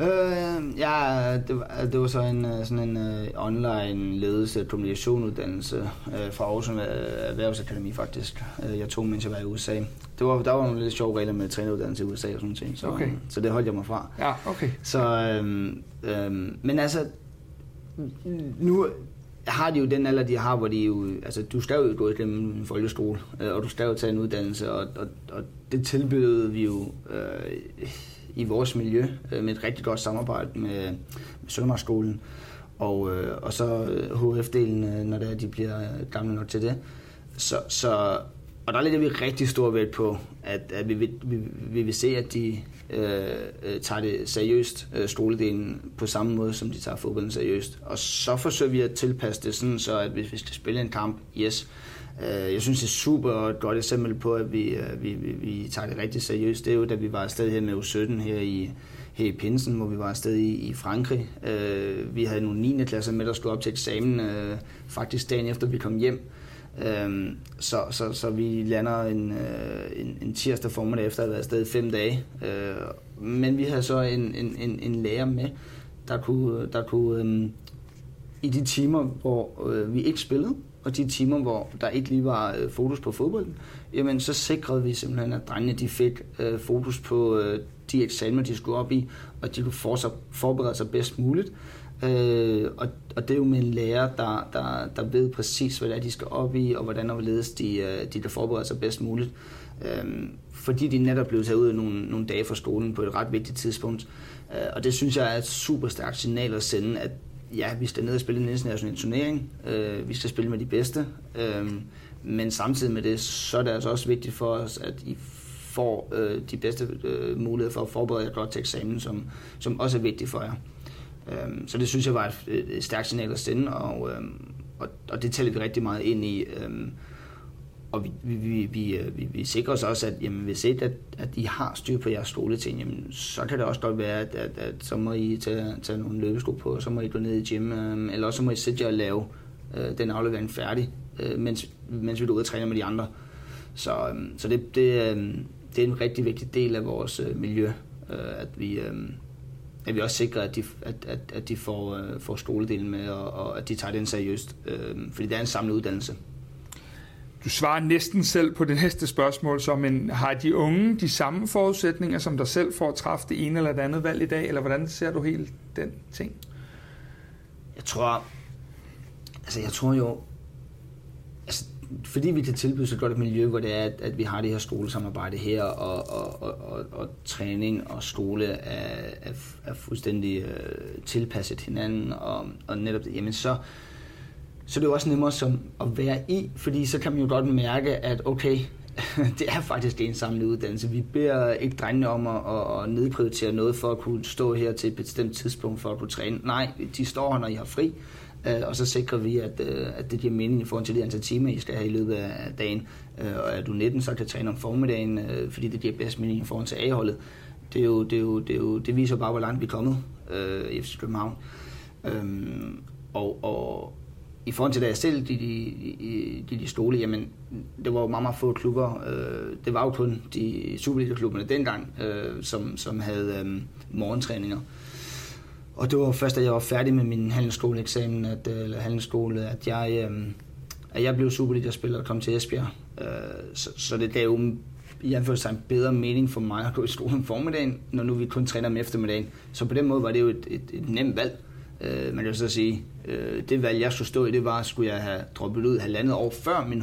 Øh, ja, det var, det var så en øh, sådan en uh, online ledelse kommunikationuddannelse uh, fra Aarhus Erhvervsakademi faktisk. Uh, jeg tog, mens jeg var i USA. Det var, der var nogle lidt sjove regler med træneruddannelse i USA og sådan ting, så, Okay. så det holdt jeg mig fra. Ja, okay. Så, øhm, øhm, men altså, nu har de jo den alder, de har, hvor de jo, altså du skal jo gå igennem en folkeskole, øh, og du skal jo tage en uddannelse, og, og, og det tilbød vi jo øh, i vores miljø øh, med et rigtig godt samarbejde med, med Søndermarkskolen, og, øh, og så øh, HF-delen, øh, når det er, de bliver gamle nok til det. Så, så, og der lægger vi rigtig stor vægt på, at, at vi, vil, vi, vi vil se, at de øh, øh, tager det seriøst, øh, skoledelen, på samme måde, som de tager fodbolden seriøst. Og så forsøger vi at tilpasse det sådan, så at hvis vi skal spille en kamp, yes. Øh, Øh, jeg synes, det er super og et godt eksempel på, at vi, øh, vi, vi, vi tager det rigtig seriøst. Det er jo, da vi var afsted her med U17 her i, her i Pinsen, hvor vi var afsted i, i Frankrig. Øh, vi havde nogle 9. klasser med, der skulle op til eksamen, øh, faktisk dagen efter vi kom hjem. Øhm, så, så, så vi lander en, øh, en, en tirsdag formiddag efter at have været afsted i fem dage. Øh, men vi havde så en, en, en, en lærer med, der kunne, der kunne øhm, i de timer, hvor øh, vi ikke spillede, og de timer, hvor der ikke lige var øh, fokus på fodbolden, jamen så sikrede vi simpelthen, at drengene de fik øh, fokus på øh, de eksamener, de skulle op i, og de kunne for, forberede sig bedst muligt. Øh, og, og det er jo med en lærer, der, der, der ved præcis, hvad det er, de skal op i, og hvordan og hvorledes de, øh, de kan forberede sig bedst muligt. Øh, fordi de netop blev taget ud af nogle, nogle dage fra skolen på et ret vigtigt tidspunkt. Øh, og det synes jeg er et super stærkt signal at sende, at ja, vi skal ned og spille en international turnering, øh, vi skal spille med de bedste, øh, men samtidig med det, så er det altså også vigtigt for os, at I får øh, de bedste øh, muligheder for at forberede jer godt til eksamen, som, som også er vigtigt for jer. Øh, så det synes jeg var et, et stærkt signal at sende, og, øh, og, og det tæller vi rigtig meget ind i. Øh, og vi, vi, vi, vi, øh, vi, vi sikrer os også, at jamen, hvis ikke, at, at I har styr på jeres skoleting, jamen, så kan det også godt være, at, at, at så må I tage, tage nogle løbesko på, og så må I gå ned i gym, øhm, eller også så må I sætte jer og lave øh, den aflevering færdig, øh, mens, mens vi er ude og træne med de andre. Så, øhm, så det, det, øhm, det er en rigtig vigtig del af vores øh, miljø, øh, at vi... Øh, at vi også sikrer, at de, at, at, at de får, øh, får skoledelen med, og, og at de tager den seriøst. Øh, fordi det er en samlet uddannelse. Du svarer næsten selv på det næste spørgsmål, så men har de unge de samme forudsætninger, som dig selv for at træffe det ene eller det andet valg i dag, eller hvordan ser du helt den ting? Jeg tror, altså jeg tror jo, altså fordi vi kan tilbyde så godt et miljø, hvor det er, at, at vi har det her skolesamarbejde her, og, og, og, og, og træning og skole er, er, er fuldstændig øh, tilpasset hinanden, og, og netop det, jamen så, så det er jo også nemmere som at være i, fordi så kan man jo godt mærke, at okay, (laughs) det er faktisk en samlet uddannelse. Vi beder ikke drengene om at, at, nedprioritere noget for at kunne stå her til et bestemt tidspunkt for at kunne træne. Nej, de står her, når I har fri, øh, og så sikrer vi, at, øh, at det giver mening i forhold til det antal timer, I skal have i løbet af dagen. Øh, og er du 19, så kan træne om formiddagen, fordi det giver bedst mening i forhold til A-holdet. Det, er jo, det, er jo, det, er jo, det viser bare, hvor langt vi er kommet i FC København. Øhm, og, og, i forhold til da jeg selv de, de, de, de stole, jamen, det var jo meget, meget få klubber. Øh, det var jo kun de Superliga-klubberne dengang, øh, som, som havde øh, morgentræninger. Og det var først, da jeg var færdig med min handelsskoleeksamen, at, øh, eller handelsskole, at jeg, øh, at jeg blev Superliga-spiller og kom til Esbjerg. Øh, så, så det gav jo i en bedre mening for mig at gå i skole om formiddagen, når nu vi kun træner om eftermiddagen. Så på den måde var det jo et, et, et nemt valg. Øh, men jeg vil så sige, øh, det valg, jeg skulle stå i, det var, skulle jeg have droppet ud halvandet år før min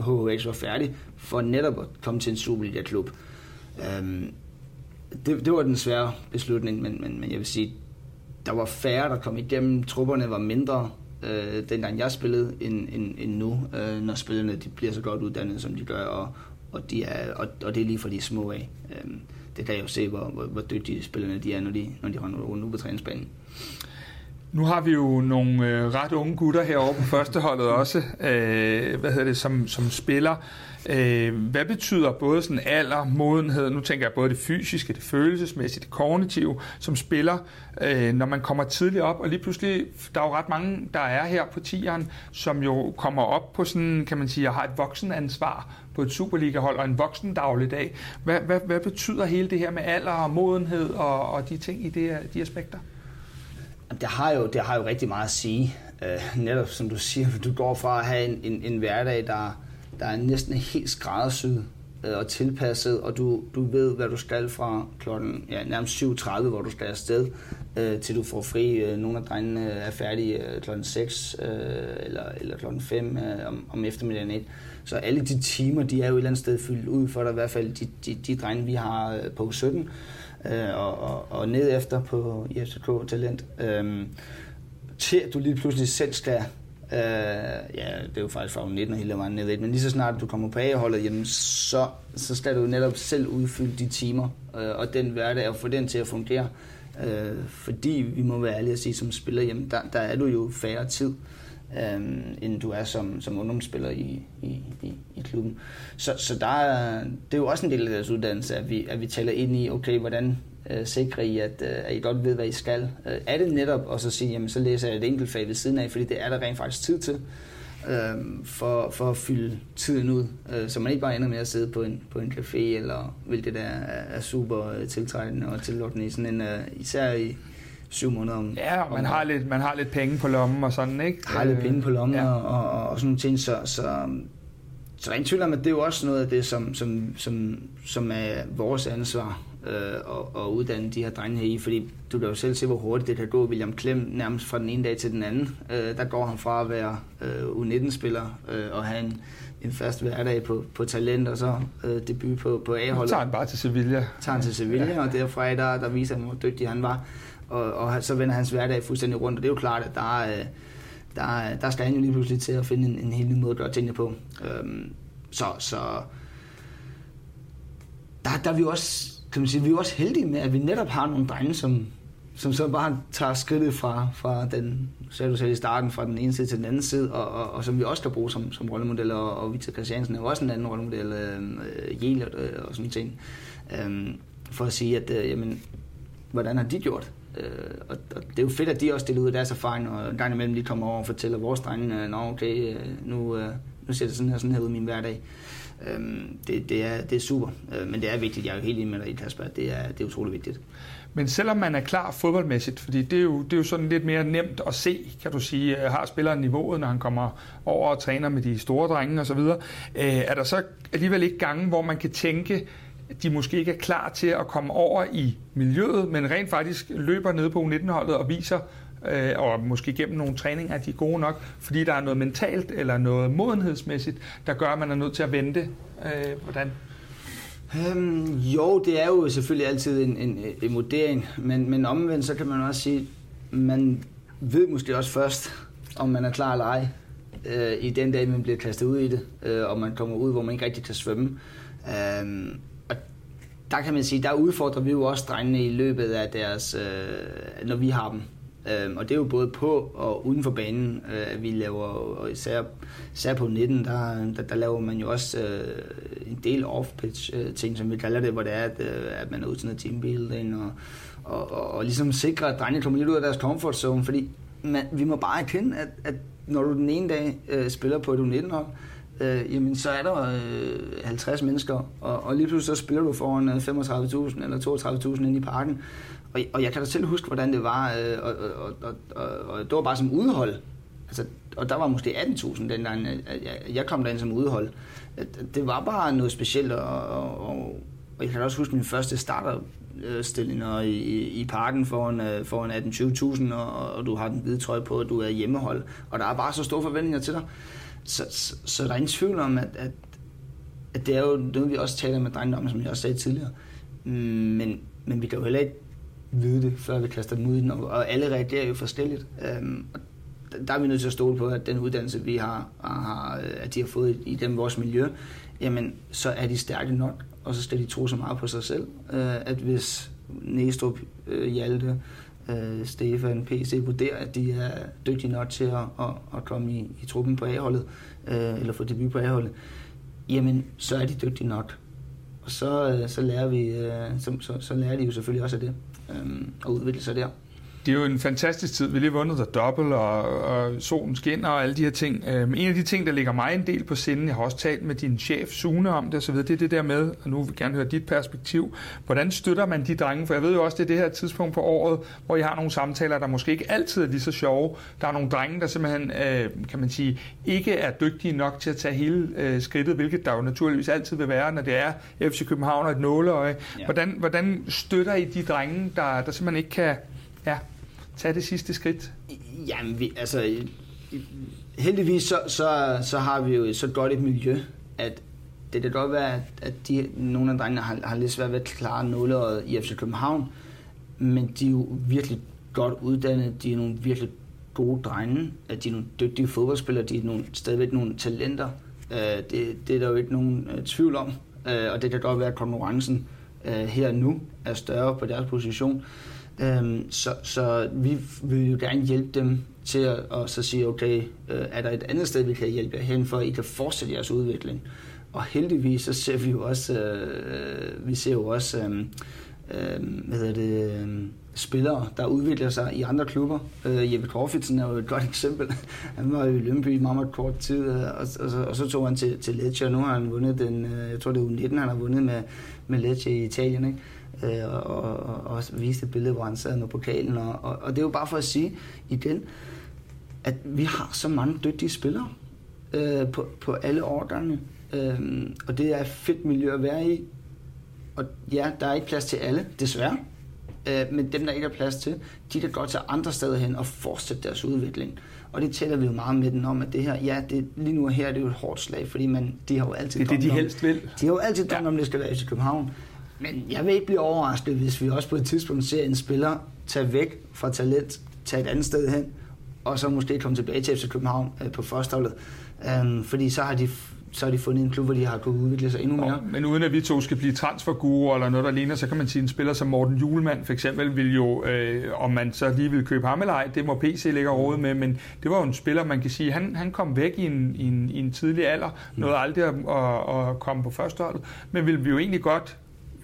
HHX var færdig, for netop at komme til en Superliga-klub. Øh, det, det var den svære beslutning, men, men, men jeg vil sige, der var færre, der kom igennem. Trupperne var mindre, øh, dengang jeg spillede, end, end, end nu, øh, når spillerne de bliver så godt uddannet, som de gør, og, og, de er, og, og det er lige for de små af. Øh, det kan jeg jo se, hvor, hvor, hvor dygtige spillerne de er, når de, når de render rundt på træningsbanen. Nu har vi jo nogle øh, ret unge gutter herovre på førsteholdet også, øh, hvad hedder det, som, som spiller. Øh, hvad betyder både sådan alder, modenhed, nu tænker jeg både det fysiske, det følelsesmæssige, det kognitive, som spiller, øh, når man kommer tidligt op, og lige pludselig, der er jo ret mange, der er her på tieren, som jo kommer op på sådan, kan man sige, og har et voksenansvar på et Superliga-hold og en voksen dagligdag. Hvad, hvad, hvad betyder hele det her med alder og modenhed og, og de ting i det, de aspekter? Det har jo, det har jo rigtig meget at sige. Øh, netop som du siger, du går fra at have en, en, en hverdag, der, der er næsten helt skræddersyet øh, og tilpasset, og du, du ved, hvad du skal fra klokken ja, nærmest 7.30, hvor du skal afsted, øh, til du får fri. Uh, nogle af drengene er færdige øh, klokken 6 øh, eller, eller klokken 5 øh, om, om eftermiddagen 1. Så alle de timer, de er jo et eller andet sted fyldt ud for dig, i hvert fald de, de, de drenge, vi har øh, på 17 øh, og, og, og ned efter på IFCK Talent, øh, til at du lige pludselig selv skal Øh, ja, det er jo faktisk fra 19 og hele vejen ned, men lige så snart du kommer på A-holdet, jamen, så, så skal du netop selv udfylde de timer, øh, og den hverdag, og få den til at fungere. Øh, fordi vi må være ærlige at sige, som spiller, jamen, der, der er du jo færre tid. øh, Øhm, end du er som, som ungdomsspiller i, i, i, i klubben. Så, så der er, det er jo også en del af deres uddannelse, at vi, at vi taler ind i, okay, hvordan øh, sikrer I, at, øh, at I godt ved, hvad I skal. Øh, er det netop at så sige, jamen så læser jeg et enkelt fag ved siden af, fordi det er der rent faktisk tid til, øh, for, for at fylde tiden ud, øh, så man ikke bare ender med at sidde på en, på en café, eller hvilket er, er super øh, tiltrækkende og tillokkende i sådan en, øh, især i, syv måneder om Ja, og man, om, har lidt, man har lidt penge på lommen og sådan, ikke? Har lidt penge på lommen ja. og, og, og sådan nogle ting, så, så, så der er ingen tvivl om, at det er jo også noget af det, som, som, som, som er vores ansvar øh, at, at uddanne de her drenge her i, fordi du kan jo selv se, hvor hurtigt det kan gå. William Klem nærmest fra den ene dag til den anden, øh, der går han fra at være øh, U19-spiller øh, og have en, en fast hverdag på, på talent, og så øh, debut på, på A-holdet. Så tager han bare til Sevilla. Tager han til Sevilla, ja. og derfra der, der viser han, hvor dygtig han var og, og så vender hans hverdag fuldstændig rundt, og det er jo klart, at der, øh, der, der skal han jo lige pludselig til at finde en, en helt ny måde at gøre tingene på. Øhm, så så der, der er vi også, kan man sige, vi er også heldige med, at vi netop har nogle drenge, som, som så bare tager skridtet fra, fra den, så du selv i starten, fra den ene side til den anden side, og, og, og som vi også kan bruge som, som rollemodeller, og, og Victor Christiansen er jo også en anden rollemodel, øhm, øh Jelert øh, og sådan ting, øh, for at sige, at øh, jamen, hvordan har de gjort? Øh, og, og det er jo fedt, at de også deler ud af deres erfaring, og en gang imellem de kommer over og fortæller vores drenge, øh, nå okay, øh, nu, øh, nu ser det sådan her, sådan her ud i min hverdag. Øhm, det, det, er, det er super, øh, men det er vigtigt. Jeg er jo helt enig med dig i, Kasper, det er, det er utrolig vigtigt. Men selvom man er klar fodboldmæssigt, fordi det er, jo, det er jo sådan lidt mere nemt at se, kan du sige, øh, har spilleren niveauet, når han kommer over og træner med de store drenge osv., øh, er der så alligevel ikke gange, hvor man kan tænke, de måske ikke er klar til at komme over i miljøet, men rent faktisk løber ned på U19-holdet og viser, øh, og måske gennem nogle træninger, at de er gode nok, fordi der er noget mentalt eller noget modenhedsmæssigt, der gør, at man er nødt til at vente. Øh, hvordan? Øhm, jo, det er jo selvfølgelig altid en, en, en vurdering, men, men omvendt så kan man også sige, man ved måske også først, om man er klar eller ej, øh, i den dag, man bliver kastet ud i det, øh, og man kommer ud, hvor man ikke rigtig kan svømme. Øh, der kan man sige, der udfordrer vi jo også drengene i løbet af deres, øh, når vi har dem. Øhm, og det er jo både på og uden for banen, øh, at vi laver, og især, især på 19, der, der, der laver man jo også øh, en del off-pitch øh, ting, som vi kalder det, hvor det er, at, øh, at man er ude til noget teambuilding, og, og, og, og ligesom sikre, at drengene kommer lidt ud af deres comfort zone, fordi man, vi må bare erkende, at, at når du den ene dag øh, spiller på et U19-hold, øh, jamen så er der øh, 50 mennesker, og, og lige pludselig så spiller du foran øh, 35.000 eller 32.000 inde i parken, og, og jeg kan da selv huske, hvordan det var, øh, og, og, og, og, og det var bare som udhold. Altså, og der var måske 18.000 dengang, øh, jeg, jeg kom derind som udhold. Det var bare noget specielt, og, og, og, og jeg kan også huske min første starterstillinger øh, i, i parken foran, foran 18-20.000, og, og du har den hvide trøje på, og du er hjemmehold, og der er bare så store forventninger til dig. Så, så, så der er ingen tvivl om, at, at, at det er jo noget, vi også taler med drengene om, som jeg også sagde tidligere. Men, men vi kan jo heller ikke vide det, før vi kaster dem ud i den, og alle reagerer jo forskelligt. Øhm, og der er vi nødt til at stole på, at den uddannelse, vi har, har at de har fået i dem vores miljø, jamen, så er de stærke nok, og så skal de tro så meget på sig selv, øh, at hvis Næstrup, øh, Hjalte, øh, Stefan, PC vurderer, at de er dygtige nok til at, at, at komme i, i truppen på A-holdet, øh, eller få debut på A-holdet, jamen, så er de dygtige nok. Og så, øh, så, lærer vi, øh, så, så, så lærer de jo selvfølgelig også af det, øh, og udvikle sig der det er jo en fantastisk tid. Vi lige vundet der dobbelt, og, og solen skinner og alle de her ting. Øhm, en af de ting, der ligger mig en del på sinden, jeg har også talt med din chef Sune om det, så videre, det er det der med, og nu vil jeg gerne høre dit perspektiv. Hvordan støtter man de drenge? For jeg ved jo også, det er det her tidspunkt på året, hvor I har nogle samtaler, der måske ikke altid er lige så sjove. Der er nogle drenge, der simpelthen, øh, kan man sige, ikke er dygtige nok til at tage hele øh, skridtet, hvilket der jo naturligvis altid vil være, når det er FC København og et nåleøje. Ja. Hvordan, hvordan støtter I de drenge, der, der simpelthen ikke kan ja, tage det sidste skridt? Jamen, vi, altså, heldigvis så, så, så har vi jo så godt et miljø, at det kan godt være, at, at de, nogle af drengene har, har lidt svært ved at klare nåleåret i FC København, men de er jo virkelig godt uddannet, de er nogle virkelig gode drenge, at de er nogle dygtige fodboldspillere, de er nogle, stadigvæk nogle talenter. Uh, det, det er der jo ikke nogen uh, tvivl om, uh, og det kan godt være, at konkurrencen uh, her nu er større på deres position. Øhm, så, så vi vil jo gerne hjælpe dem til at og så sige, okay, øh, er der et andet sted, vi kan hjælpe jer hen, for at I kan fortsætte jeres udvikling. Og heldigvis så ser vi jo også, øh, vi ser jo også, øh, øh, hvad hedder det, øh, spillere, der udvikler sig i andre klubber. Øh, Jeppe Korfitsen er jo et godt (laughs) eksempel. Han var i Lønby i meget, meget kort tid, øh, og, og, så, og så tog han til, til Lecce, og nu har han vundet den, øh, jeg tror det er U19, han har vundet med, med Lecce i Italien, ikke? Øh, og, og, og også viste et billede, hvor han sad med pokalen. Og, og, og det er jo bare for at sige igen, at vi har så mange dygtige spillere øh, på, på alle årgange. Øh, og det er et fedt miljø at være i. Og ja, der er ikke plads til alle, desværre. Øh, men dem, der ikke er plads til, de kan godt tage andre steder hen og fortsætte deres udvikling. Og det tæller vi jo meget med den om, at det her, ja, det, lige nu her det er jo et hårdt slag, fordi man, de har jo altid Det er det, de helst vil. De har jo altid drømt ja. om, det skal være i København. Men jeg vil ikke blive overrasket, hvis vi også på et tidspunkt ser en spiller tage væk fra talent, tage et andet sted hen, og så måske komme tilbage til FC København øh, på førsteholdet. Um, fordi så har de så har de fundet en klub, hvor de har kunnet udvikle sig endnu mere. Men uden at vi to skal blive transferguru eller noget, der ligner, så kan man sige, at en spiller som Morten Julemand for eksempel vil jo, øh, om man så lige vil købe ham eller ej, det må PC ligge råd med, men det var jo en spiller, man kan sige, han, han kom væk i en, i en, i en tidlig alder, mm. nåede aldrig at, at, at komme på førsteholdet, men vil vi jo egentlig godt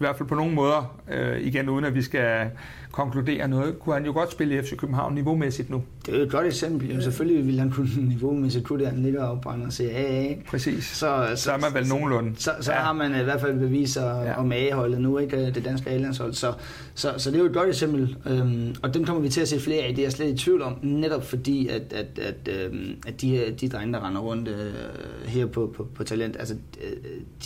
hvert fald på nogle måder, øh, igen uden at vi skal konkludere noget, kunne han jo godt spille i FC København niveaumæssigt nu. Det er jo et godt eksempel. Jamen, selvfølgelig ville han kunne (laughs) niveaumæssigt kunne det, han ligger og brænder og siger. Præcis. Så, Så er man vel nogenlunde. Så, så Ja. har man i hvert fald beviser Ja. om A-holdet nu, ikke det danske A-landshold. Så, så, så det er jo et godt eksempel, øhm, og dem kommer vi til at se flere af, det er jeg slet i tvivl om, netop fordi, at, at, at, øhm, at de, de drenge, der render rundt øh, her på, på, på talent, altså, øh,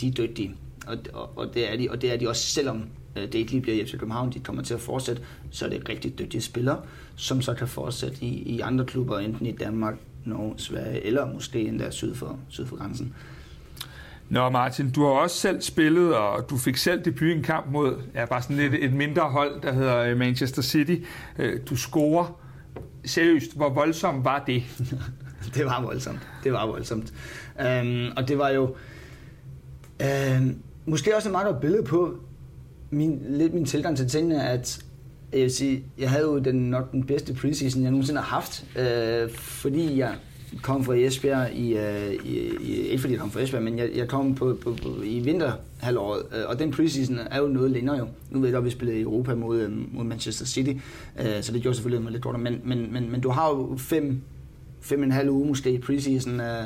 de er dygtige. Og, og, og, det er de, og det er de også, selvom øh, det ikke lige bliver FC København, de kommer til at fortsætte, så er det rigtig dygtige spillere, som så kan fortsætte i, i andre klubber, enten i Danmark, Norge, Sverige, eller måske endda syd for, syd for grænsen. Nå Martin, du har også selv spillet, og du fik selv debut i en kamp mod ja, bare sådan lidt et mindre hold, der hedder øh, Manchester City. Øh, Du scorer. Seriøst, hvor voldsomt var det? (laughs) det var voldsomt. Det var voldsomt. Øhm, og det var jo øhm, måske også et meget godt billede på min, lidt min tilgang til tingene, at jeg vil sige, jeg havde jo den, nok den bedste preseason, jeg nogensinde har haft, øh, fordi jeg kom fra Esbjerg i, øh, i, i, ikke fordi jeg kom fra Esbjerg, men jeg, jeg kom på, på, på, i vinterhalvåret, øh, og den preseason er jo noget længere jo. Nu ved jeg godt, at vi spillede i Europa mod, øh, mod Manchester City, øh, så det gjorde selvfølgelig mig lidt kortere, men, men, men, men du har jo fem, fem og en halv uge måske i preseason øh,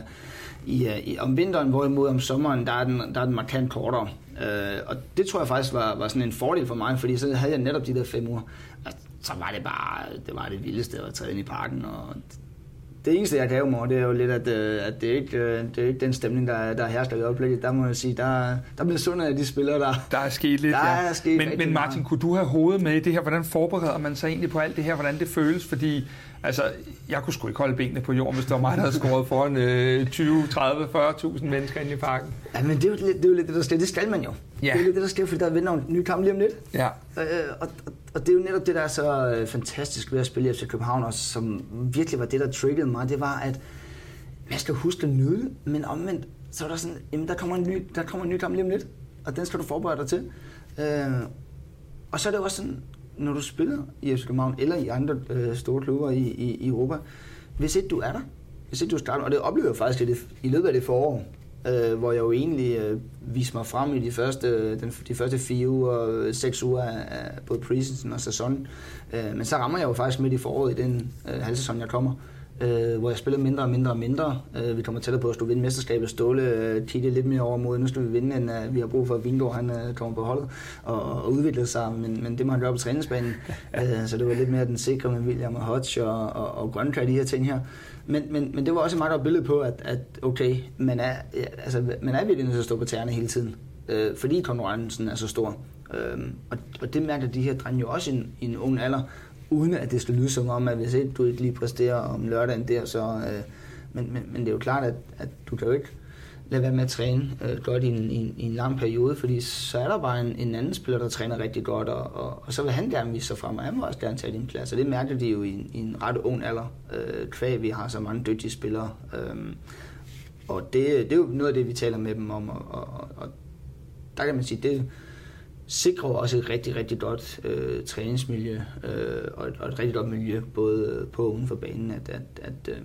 i, øh, i, om vinteren, hvorimod om sommeren, der er den, der er den markant kortere. Øh, og det tror jeg faktisk var, var sådan en fordel for mig, fordi så havde jeg netop de der fem uger. Altså, så var det bare det, var det vildeste at træde ind i parken, og det eneste, jeg kan have mig det er jo lidt, at, øh, at det, er ikke, øh, det er ikke den stemning, der, der hersker i øjeblikket. Der må jeg sige, der, der bliver sundet af de spillere, der... Der er sket lidt, Der ja. er sket men, men Martin, kunne du have hovedet med i det her? Hvordan forbereder man sig egentlig på alt det her? Hvordan det føles? Fordi altså, jeg kunne sgu ikke holde benene på jorden, hvis det var mig, der havde scoret foran øh, 20, 30, 40.000 mennesker inde i parken. Ja, men det er, jo, lidt- det er jo lidt det, der sker. Det skal man jo. Ja. Det er jo lidt det, der sker, fordi der vender en ny kamp lige om lidt. Ja. Øh, og, og, og det er jo netop det, der er så øh, fantastisk ved at spille i FC København, og som virkelig var det, der triggede mig, det var, at man skal huske at nyde men omvendt, så er der sådan, jamen der kommer en ny, der kommer en ny kamp lige om lidt, og den skal du forberede dig til. Øh, og så er det også sådan, når du spiller i FC København, eller i andre øh, store klubber i, i, i Europa, hvis ikke du er der, hvis ikke du starter, og det oplever jeg faktisk i, det, i løbet af det forår, øh, hvor jeg jo egentlig øh, viste mig frem i de første, den, de første fire uger, øh, seks uger af, af både preseason og sæson. Øh, men så rammer jeg jo faktisk midt i foråret i den øh, halvsæson, jeg kommer, øh, hvor jeg spiller mindre og mindre og mindre. Øh, vi kommer tættere på at stå vinde mesterskabet. Ståle øh, kiggede lidt mere over mod, nu skal vi vinde, end uh, vi har brug for, at Vingård han, uh, kommer på holdet og, og udvikle sig, men, men det må han gøre på træningsbanen. (laughs) øh, så det var lidt mere den sikre med William og Hodge og, og, og Grønkær, de her ting her. Men, men, men det var også et meget godt billede på, at, at okay, man er, ja, altså, man er virkelig nødt til at stå på tæerne hele tiden, øh, fordi konkurrencen er så stor. Øh, og, og det mærker de her drenge jo også i en, i en ung alder, uden at det skal lyde som om, at hvis ikke du ikke lige præsterer om lørdagen der, så... Øh, men, men, men det er jo klart, at, at du kan jo ikke lade være med at træne øh, godt i en, i, en, i en lang periode, fordi så er der bare en, en anden spiller, der træner rigtig godt, og, og, og så vil han gerne vise sig frem, og han vil også gerne tage din plads, og det mærker de jo i, en- i en ret ung alder, øh, kvæg vi har så mange dygtige spillere. Øh, og det, det er jo noget af det, vi taler med dem om, og, og, og, der kan man sige, det sikrer også et rigtig, rigtig godt øh, træningsmiljø, øh, og, et, og et rigtig godt miljø, både på og uden for banen, at, at, at, øh,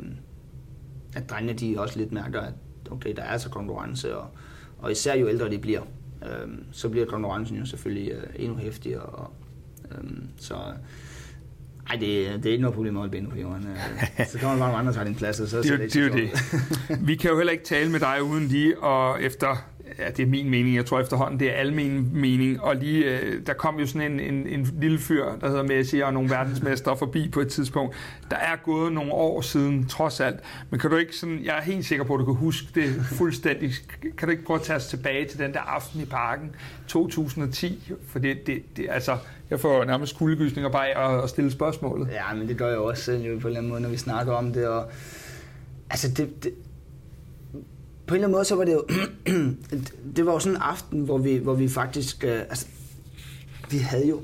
at drengene de også lidt mærker, at okay, der er altså konkurrence, og, og især jo ældre de bliver, øh, så bliver konkurrencen jo selvfølgelig øh, endnu hæftigere, og, øh, så ej, det, er- det er ikke noget problem at holde benene på jorden. Øh, (laughs) så kommer der bare nogle andre, der tager din plads, og så Det er, det det. ud. Vi kan jo heller ikke tale med dig uden lige, og efter, ja, det er min mening, jeg tror efterhånden, det er almen mening, og lige, øh, der kom jo sådan en, en, en lille fyr, der hedder Messi, og nogle verdensmestre forbi på et tidspunkt. Der er gået nogle år siden, trods alt, men kan du ikke sådan, jeg er helt sikker på, at du kan huske det fuldstændig, kan du ikke prøve at tage os tilbage til den der aften i parken, 2010, for det, det, det altså, jeg får nærmest kuldegysninger bare af at, at stille spørgsmålet. Ja, men det gør jeg også selv jo på en eller anden måde, når vi snakker om det. Og, altså, det, det, på en eller anden måde, så var det jo... (clears throat) det var jo sådan en aften, hvor vi, hvor vi faktisk... Øh, altså, vi havde jo...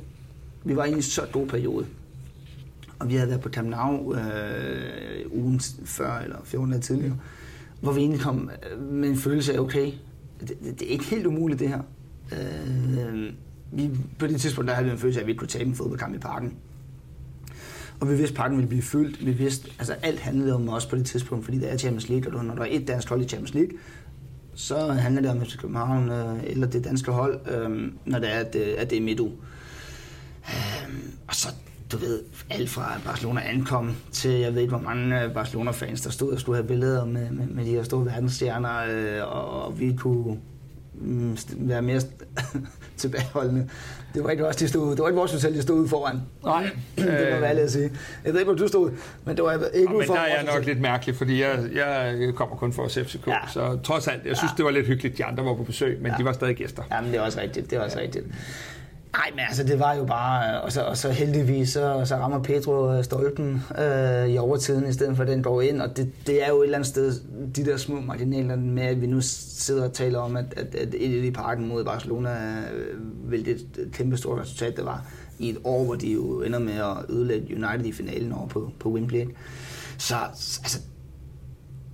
Vi var i en så god periode. Og vi havde været på Camp øh, ugen før, eller 14 dage tidligere, hvor vi egentlig kom øh, med en følelse af, okay, det, det, det er ikke helt umuligt det her. Øh, vi, på det tidspunkt, der havde vi en følelse af, at vi ikke kunne tabe en fodboldkamp i parken. Og vi vidste, at parken ville blive fyldt. Vi vidste, altså alt handlede om os på det tidspunkt, fordi det er Champions League, og når der er et dansk hold i Champions League, så handler det om FC København øh, eller det danske hold, øh, når det er, at, det- at det er midt øh, Og så, du ved, alt fra Barcelona ankom til, jeg ved ikke, hvor mange øh, Barcelona-fans, der stod og skulle have billeder med, med, med de her store verdensstjerner, øh, og, og vi kunne mm, være mere (laughs) tilbageholdende. Det var ikke også, de stod, det var ikke vores hotel, de stod ude foran. Nej. (clears throat) det må være ærligt at sige. Jeg ved ikke, hvor du stod, men det var ikke Ja, ude men foran der er jeg nok hotel. lidt mærkelig, fordi jeg, jeg kommer kun for at se FCK. Ja. Så trods alt, jeg synes, Ja. det var lidt hyggeligt, de andre var på besøg, men Ja. de var stadig gæster. Ja, men det er også rigtigt, det er også ja. rigtigt. Nej, men altså, det var jo bare, øh, og så, og så heldigvis, så, så rammer Pedro øh, stolpen øh, i overtiden, i stedet for at den går ind, og det, det er jo et eller andet sted, de der små marginaler med, at vi nu sidder og taler om, at, at, at et i parken mod Barcelona, øh, hvilket et kæmpe stort resultat det var, i et år, hvor de jo ender med at ødelægge United i finalen over på, på Wembley. Så altså,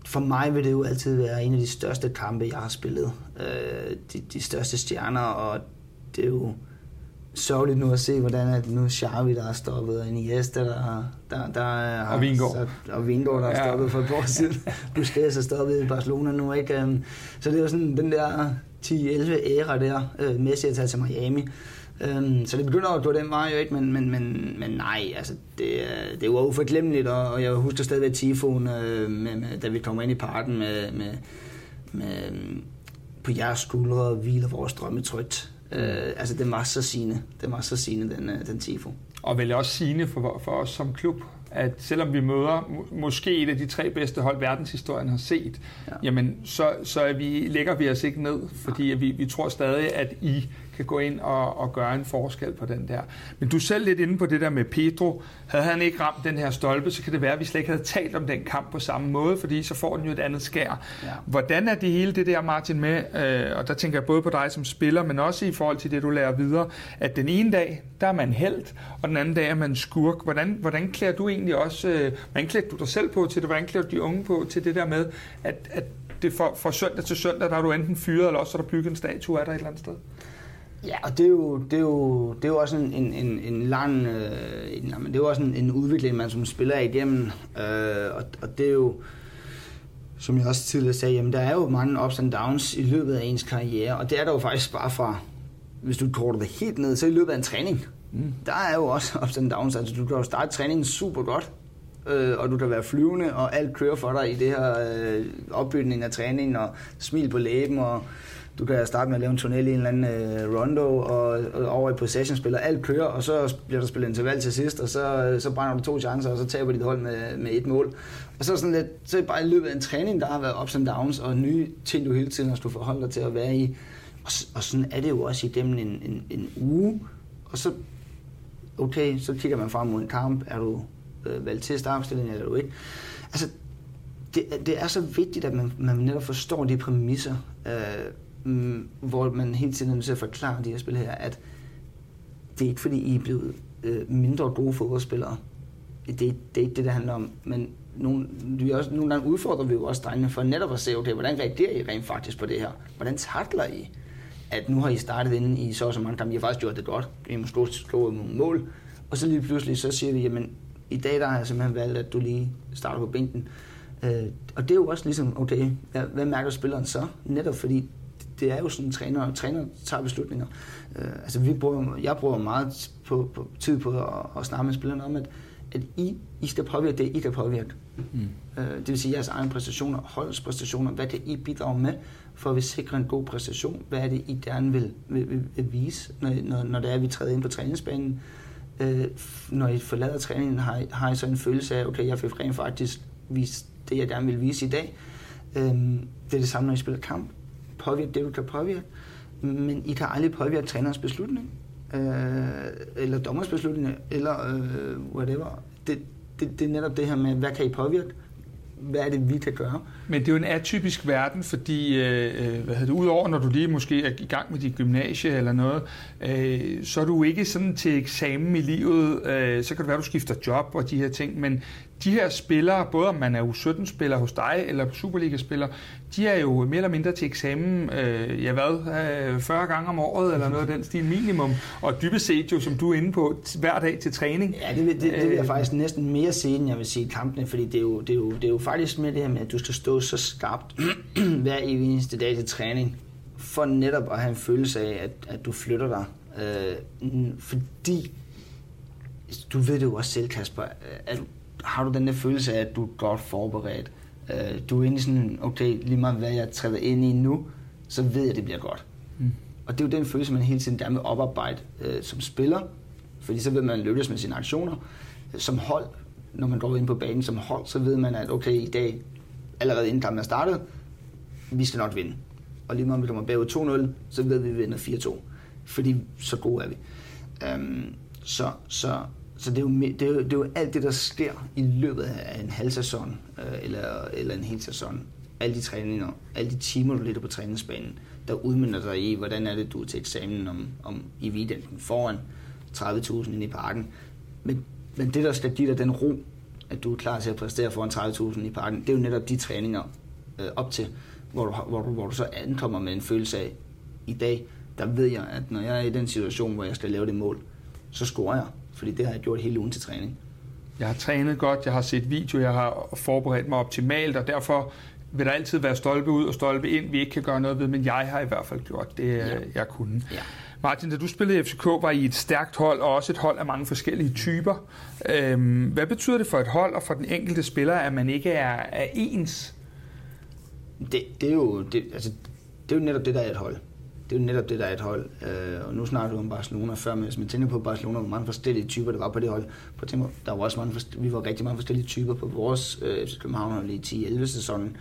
for mig vil det jo altid være en af de største kampe, jeg har spillet. Øh, de, de største stjerner, og det er jo sørgeligt nu at se, hvordan at nu Xavi, der er stoppet, og Iniesta, der, der, der har... Og Vingård. sat- Og Vingård, der er Ja. stoppet for et år siden. (laughs) Busquets er stoppet i Barcelona nu, ikke? Øhm, Så det er jo sådan den der 10-11 æra der, øh, Messi er taget til Miami. Øhm, så det begynder at gå den vej, jo ikke? Men, men, men, men nej, altså, det, er- det var uforglemmeligt, og, og jeg husker stadigvæk Tifon, øh, med, med, da vi kommer ind i parken med, med, med øhm, på jeres skuldre hviler vores drømme trygt. Øh, altså, den var så sigende. Den var så sigende, den, øh, den Tifo. Og vel også sigende for, for os som klub, at selvom vi møder må- måske et af de tre bedste hold, verdenshistorien har set, Ja. ja. jamen så, så er vi, lægger vi os ikke ned, fordi at vi, vi tror stadig, at I kan gå ind og, og gøre en forskel på den der. Men du er selv lidt inde på det der med Pedro. Havde han ikke ramt den her stolpe, så kan det være, at vi slet ikke havde talt om den kamp på samme måde, fordi så får den jo et andet skær. Ja. Hvordan er det hele det der, Martin, med, øh, og der tænker jeg både på dig som spiller, men også i forhold til det, du lærer videre, at den ene dag, der er man held, og den anden dag er man skurk. Hvordan, hvordan klæder du egentlig også, øh, hvordan klæder du dig selv på til det, hvordan klæder du de unge på til det der med, at, at det fra, fra søndag til søndag, der er du enten fyret, eller også er der bygget en statue af dig et eller andet sted? Ja, og det er jo, det er jo, det er jo også en, en, en, en lang, øh, en, det er jo også en, en udvikling, man som spiller er igennem, øh, og, og det er jo, som jeg også tidligere sagde, jamen der er jo mange ups and downs i løbet af ens karriere, og det er der jo faktisk bare fra, hvis du korter det helt ned, så i løbet af en træning, mm. der er jo også (laughs) ups and downs, altså du kan jo starte træningen super godt, øh, og du kan være flyvende, og alt kører for dig i det her øh, opbygning af træningen, og smil på læben, og du kan starte med at lave en tunnel i en eller anden øh, rondo, og, og over i possession-spiller. alt kører, og så bliver der spillet interval til sidst, og så, øh, så brænder du to chancer, og så taber dit hold med, med et mål. Og så er sådan lidt, så bare i løbet af en træning, der har været ups and downs, og nye ting, du hele tiden har skulle forholde dig til at være i. Og, og sådan er det jo også igennem en, en, en uge, og så okay, så kigger man frem mod en kamp, er du øh, valgt til startopstillingen, eller er du ikke. Altså, det, det er så vigtigt, at man, man netop forstår de præmisser, øh, mm, hvor man hele tiden er nødt til at forklare de her spil her, at det er ikke fordi, I er blevet øh, mindre gode fodboldspillere. Det, det er ikke det, det handler om. Men nogle, vi også, nogle gange udfordrer vi jo også drengene for netop at se, okay, hvordan reagerer I rent faktisk på det her? Hvordan takler I, at nu har I startet inden i så og så mange kampe, I har faktisk gjort det godt, I har måske slået nogle mål, og så lige pludselig så siger vi, jamen i dag der har jeg simpelthen valgt, at du lige starter på bænken. Øh, og det er jo også ligesom, okay, hvad, hvad mærker spilleren så? Netop fordi det er jo sådan, træner, træner tager beslutninger. Øh, altså vi bruger, jeg bruger meget på, på, tid på at, at snakke med spillerne om, at, at I, I skal påvirke det, I kan påvirke. Mm. Øh, det vil sige jeres egne præstationer, holdets præstationer, hvad det I bidrager med, for at vi sikrer en god præstation. Hvad er det, I gerne vil, vil, vil, vil vise, når, når, når det er, at vi træder ind på træningsbanen. Øh, når I forlader træningen, har I, har I så en følelse af, okay, jeg fik rent faktisk vist det, jeg gerne vil vise i dag. Øh, det er det samme, når I spiller kamp påvirke det, du kan påvirke. Men I kan aldrig påvirke trænerens beslutning, øh, eller dommers beslutning, eller øh, whatever. Det, det, det er netop det her med, hvad kan I påvirke? Hvad er det, vi kan gøre? Men det er jo en atypisk verden, fordi øh, øh hvad hedder det, udover når du lige måske er i gang med dit gymnasie eller noget, øh, så er du ikke sådan til eksamen i livet, øh, så kan det være, du skifter job og de her ting, men de her spillere, både om man er U17-spiller hos dig eller Superliga-spiller, de er jo mere eller mindre til eksamen, øh, ja hvad, øh, 40 gange om året eller noget af den stil minimum, og dybest set jo, som du er inde på, hver dag til træning. Ja, det, vil- det, det vil jeg Øh, faktisk næsten mere se, end jeg vil sige kampene, fordi det er, jo, det, er jo, det er jo faktisk med det her med, at du skal stå så skarpt (clears throat) hver eneste dag til træning, for netop at have en følelse af, at, at du flytter dig. Øh, fordi, du ved det jo også selv, Kasper, at har du den der følelse af, at du er godt forberedt. Øh, du er egentlig sådan, okay, lige meget hvad jeg træder ind i nu, så ved jeg, at det bliver godt. Mm. Og det er jo den følelse, man hele tiden gerne vil oparbejde øh, som spiller, fordi så ved man, at man lykkes med sine aktioner. Som hold, når man går ind på banen som hold, så ved man, at okay, i dag, allerede inden kampen er startet, vi skal nok vinde. Og lige meget om vi kommer bagud 2-0, så ved vi, at vi vinder 4-2. Fordi så gode er vi. Um, så så, så det, er jo, det, er jo, det er jo alt det, der sker i løbet af en halv sæson, øh, eller, eller en hel sæson. Alle de træninger, alle de timer, du ligger på træningsbanen, der udmynder dig i, hvordan er det, du er til eksamen om, om i weekenden foran 30.000 inde i parken. Men, men det, der skal give dig den ro, at du er klar til at præstere foran 30.000 i parken, det er jo netop de træninger øh, op til, hvor du, hvor, du, hvor du så ankommer med en følelse af, i dag, der ved jeg, at når jeg er i den situation, hvor jeg skal lave det mål, så scorer jeg. Fordi det har jeg gjort hele ugen til træning. Jeg har trænet godt, jeg har set video, jeg har forberedt mig optimalt, og derfor vil der altid være stolpe ud og stolpe ind, vi ikke kan gøre noget ved, men jeg har i hvert fald gjort det, Ja. jeg kunne. Ja. Martin, da du spillede i FCK, var I et stærkt hold, og også et hold af mange forskellige typer. Øhm, hvad betyder det for et hold og for den enkelte spiller, at man ikke er, er ens? Det, det, er jo, det, altså, det er jo netop det, der er et hold. Det er jo netop det, der er et hold. Øh, og nu snakker du om Barcelona før, men hvis man tænker på Barcelona, hvor mange forskellige typer der var på det hold. På tænke, der var også mange, vi var rigtig mange forskellige typer på vores øh, København hold i 10-11 sæsonen.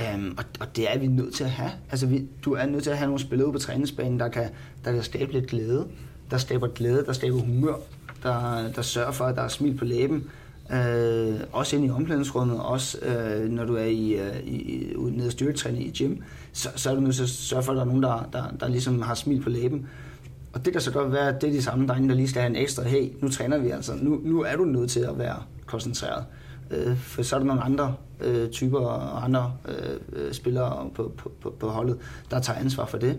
Øhm, og, og, det er vi nødt til at have. Altså, vi, du er nødt til at have nogle spillere på træningsbanen, der kan, der kan skabe lidt glæde. Der skaber glæde, der skaber humør, der, der sørger for, at der er smil på læben. Øh, også ind i omklædningsrummet, også øh, når du er i, øh, i, nede og styrketræne i gym, så, så er du nødt til at sørge for, at der er nogen, der, der, der ligesom har smil på læben. Og det kan så godt være, at det er de samme drenge, der lige skal have en ekstra, hey, nu træner vi altså, nu, nu er du nødt til at være koncentreret. Øh, for så er der nogle andre øh, typer og andre øh, øh, spillere på, på, på, på holdet, der tager ansvar for det.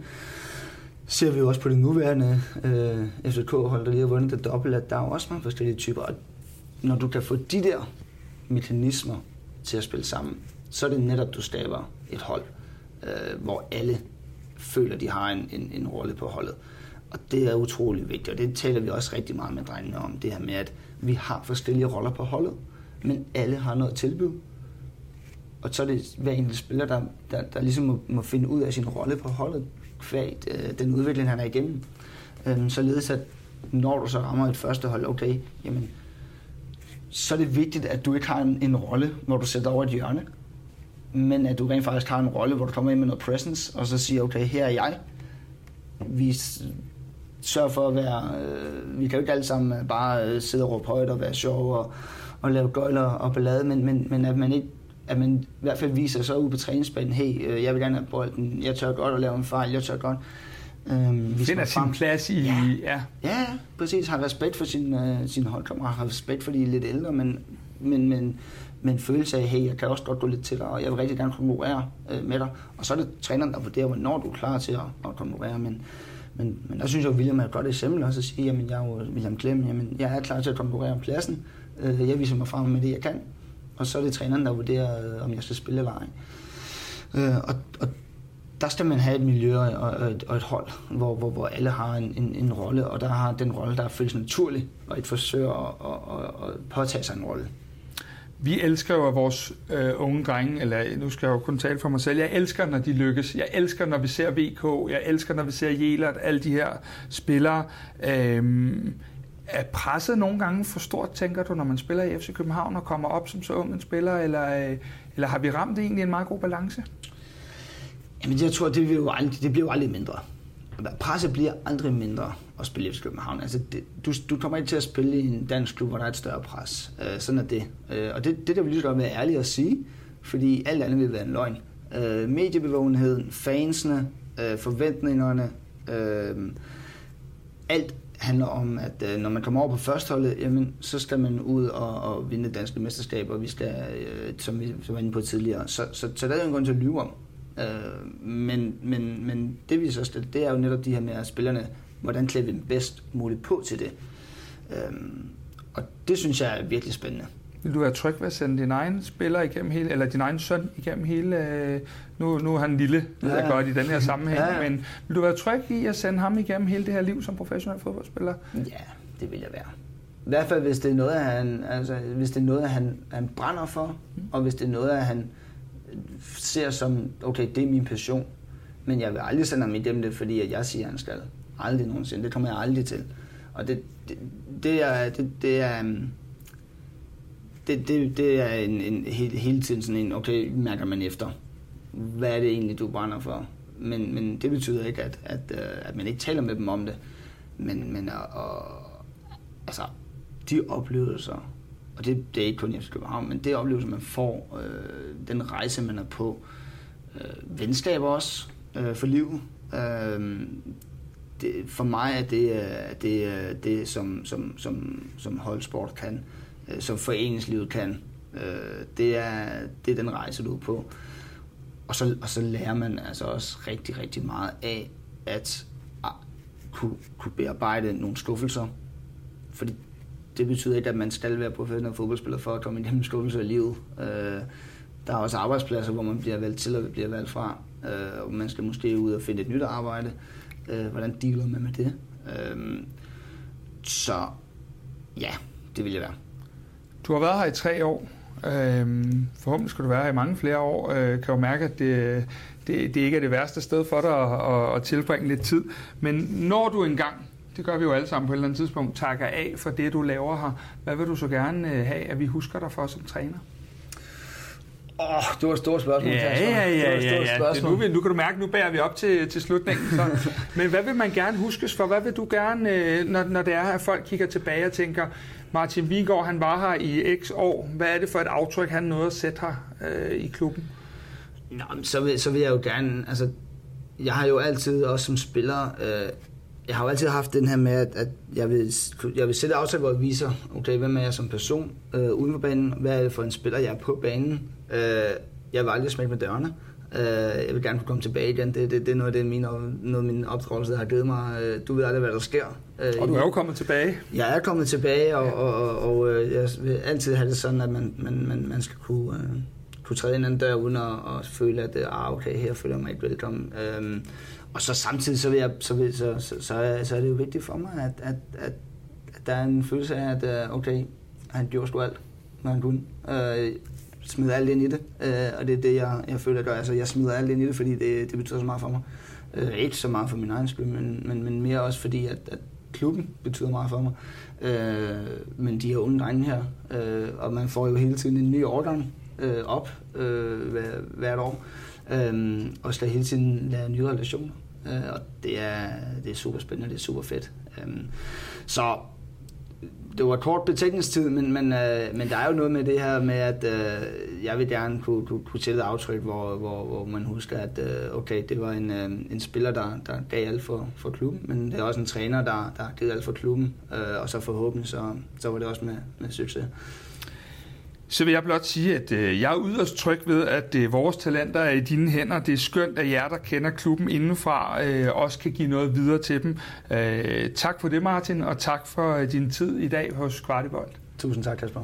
Ser vi jo også på det nuværende øh, FCK-hold, der lige har vundet det dobbelt, at der er jo også mange forskellige typer. Og når du kan få de der mekanismer til at spille sammen, så er det netop, du skaber et hold, øh, hvor alle føler, de har en, en, en rolle på holdet. Og det er utrolig vigtigt, og det taler vi også rigtig meget med drengene om, det her med, at vi har forskellige roller på holdet, men alle har noget at tilbyde. Og så er det hver enkelt spiller, der, der, der ligesom må, må finde ud af sin rolle på holdet, kvæg øh, den udvikling, han er igennem. Øhm, således at når du så rammer et første hold, okay, jamen, så er det vigtigt, at du ikke har en, en rolle, når du sætter over et hjørne, men at du rent faktisk har en rolle, hvor du kommer ind med noget presence, og så siger, okay, her er jeg. Vi sørger for at være... Øh, vi kan jo ikke alle sammen øh, bare øh, sidde og råbe højt og være sjov og, og lave gøjler og ballade, men, men, men at man ikke at man i hvert fald viser sig ud på træningsbanen, hey, øh, jeg vil gerne have bolden, jeg tør godt at lave en fejl, jeg tør godt. Øh, Finder sin plads i... Ja. ja. Ja, ja, præcis. Har respekt for sin, øh, sin holdkammerater, har respekt for de lidt ældre, men, men, men, men følelse af, hey, jeg kan også godt gå lidt til dig, og jeg vil rigtig gerne konkurrere øh, med dig. Og så er det træneren, der vurderer, hvornår du er klar til at, at konkurrere. Men, men, men der synes jeg, at William er et godt eksempel også at sige, jamen jeg er jo William Klem, jamen jeg er klar til at konkurrere om pladsen. Øh, jeg viser mig frem med det, jeg kan. Og så er det træneren, der vurderer, øh, om jeg skal spille eller ej. Øh, og, og der skal man have et miljø og, og, et, og et hold, hvor, hvor, hvor alle har en, en, en rolle, og der har den rolle, der føles naturlig, og et forsøger at, at, at, at påtage sig en rolle. Vi elsker jo at vores øh, unge drenge, eller nu skal jeg jo kun tale for mig selv, jeg elsker, når de lykkes. Jeg elsker, når vi ser VK. Jeg elsker, når vi ser Jelert, alle de her spillere. Øh, er presset nogle gange for stort, tænker du, når man spiller i FC København og kommer op som så ung en spiller, eller, øh, eller har vi ramt egentlig en meget god balance? Jamen, jeg tror, det, vil jo aldrig, det bliver jo aldrig mindre. Altså, presset bliver aldrig mindre at spille i FC København. Altså, det, du, du kommer ikke til at spille i en dansk klub, hvor der er et større pres. Øh, sådan er det. Øh, og det, det der vil lige så godt være ærlig at sige, fordi alt andet vil være en løgn. Øh, mediebevågenheden, fansene, øh, forventningerne, øh, alt handler om, at øh, når man kommer over på førsteholdet, jamen, så skal man ud og, og vinde danske mesterskaber, vi skal, øh, som vi som var inde på tidligere. Så, så, så der er jo en grund til at lyve om. Øh, men, men, men det vi så skal, det er jo netop de her med at spillerne, hvordan klæder vi dem bedst muligt på til det. Øh, og det synes jeg er virkelig spændende. Vil du være tryg ved at sende din egen spiller igennem hele, eller din egen søn igennem hele, øh, nu, nu er han lille, ved jeg Ja. godt i den her sammenhæng, Ja, men vil du være tryg i at sende ham igennem hele det her liv som professionel fodboldspiller? Ja, det vil jeg være. I hvert fald, hvis det er noget, han, altså, hvis det er noget, han, han brænder for, og hvis det er noget, han ser som, okay, det er min passion, men jeg vil aldrig sende ham igennem det, fordi at jeg siger, at han skal. Aldrig nogensinde. Det kommer jeg aldrig til. Og det, det, det er, det, det er, um, det, det, det er en, en, hele, hele tiden sådan en, okay, mærker man efter. Hvad er det egentlig, du brænder for? Men, men det betyder ikke, at, at, øh, at man ikke taler med dem om det. Men, men og, og, altså, de oplevelser, og det, det er ikke kun i FC København, men det oplevelse, man får, øh, den rejse, man er på, øh, venskaber også øh, for livet. Øh, det, for mig er det øh, det, øh, det som, som, som, som holdsport kan, øh, som foreningslivet kan. Øh, det, er, det er den rejse, du er på. Og så, og så lærer man altså også rigtig, rigtig meget af at ah, kunne, kunne bearbejde nogle skuffelser. Fordi det betyder ikke, at man skal være professionel fodboldspiller for at komme igennem skuffelser i livet. Øh, der er også arbejdspladser, hvor man bliver valgt til og bliver valgt fra. Øh, og man skal måske ud og finde et nyt arbejde. Øh, hvordan dealer man med det? Øh, så ja, det vil jeg være. Du har været her i tre år. Øhm, forhåbentlig skal du være her i mange flere år. Øh, kan jo mærke, at det, det, det ikke er det værste sted for dig at, at, at tilbringe lidt tid. Men når du engang, det gør vi jo alle sammen på et eller andet tidspunkt, takker af for det, du laver her, hvad vil du så gerne øh, have, at vi husker dig for som træner? Åh, oh, det var et stort spørgsmål. Ja, ja, ja, ja, stort ja. Det, nu, vil, nu kan du mærke, nu bærer vi op til, til slutningen. Så. (laughs) Men hvad vil man gerne huskes for? Hvad vil du gerne, øh, når, når det er, at folk kigger tilbage og tænker, Martin Vingård, han var her i x år. Hvad er det for et aftryk, han nåede at sætte her øh, i klubben? Nå, så vil, så vil jeg jo gerne, altså, jeg har jo altid, også som spiller, øh, jeg har jo altid haft den her med, at, at jeg, vil, jeg vil sætte aftryk, hvor jeg viser, okay, hvem er jeg som person øh, uden for banen, hvad er det for en spiller, jeg er på banen. Øh, jeg vil aldrig smække med dørene. Øh, jeg vil gerne kunne komme tilbage igen. Det, det, det er noget af det, min, noget min opdragelse har givet mig. Øh, du ved aldrig, hvad der sker. Øh, Og du er jo kommet tilbage. jeg er kommet tilbage, og, og, og, og øh, jeg vil altid have det sådan, at man, man, man, man skal kunne, øh, kunne træde ind ad dør, uden at, at føle, at ah, okay, her føler jeg mig ikke velkommen. Øhm, og så samtidig, så, vil jeg, så, vil, så, så, så, er, så er det jo vigtigt for mig, at, at, at, at der er en følelse af, at øh, okay, han gjorde sgu alt, når han kunne. Øh, smider alt ind i det, øh, og det er det, jeg, jeg føler, jeg gør. Altså, jeg smider alt ind i det, fordi det, det betyder så meget for mig. Øh, ikke så meget for min egen skyld, men, men, men mere også fordi, at, at klubben betyder meget for mig. Øh, men de her unge drenge her, øh, og man får jo hele tiden en ny årgang øh, op øh, hver, hvert år, øh, og skal hele tiden lave nye relationer. Øh, og det er, det er super spændende, det er super fedt. Øh, så det var kort betænkningstid, men, men, øh, men der er jo noget med det her med, at øh, jeg vil gerne kunne, kunne, kunne sætte et aftryk, hvor, hvor, hvor man husker, at øh, okay, det var en, øh, en spiller, der, der gav alt for, for klubben, men det er også en træner, der, der har givet alt for klubben, øh, og så forhåbentlig, så, så var det også med, med succes. Så vil jeg blot sige, at øh, jeg er yderst tryg ved, at øh, vores talenter er i dine hænder. Det er skønt, at jer, der kender klubben indenfra, øh, også kan give noget videre til dem. Øh, tak for det, Martin, og tak for øh, din tid i dag hos Kvartibold. Tusind tak, Kasper.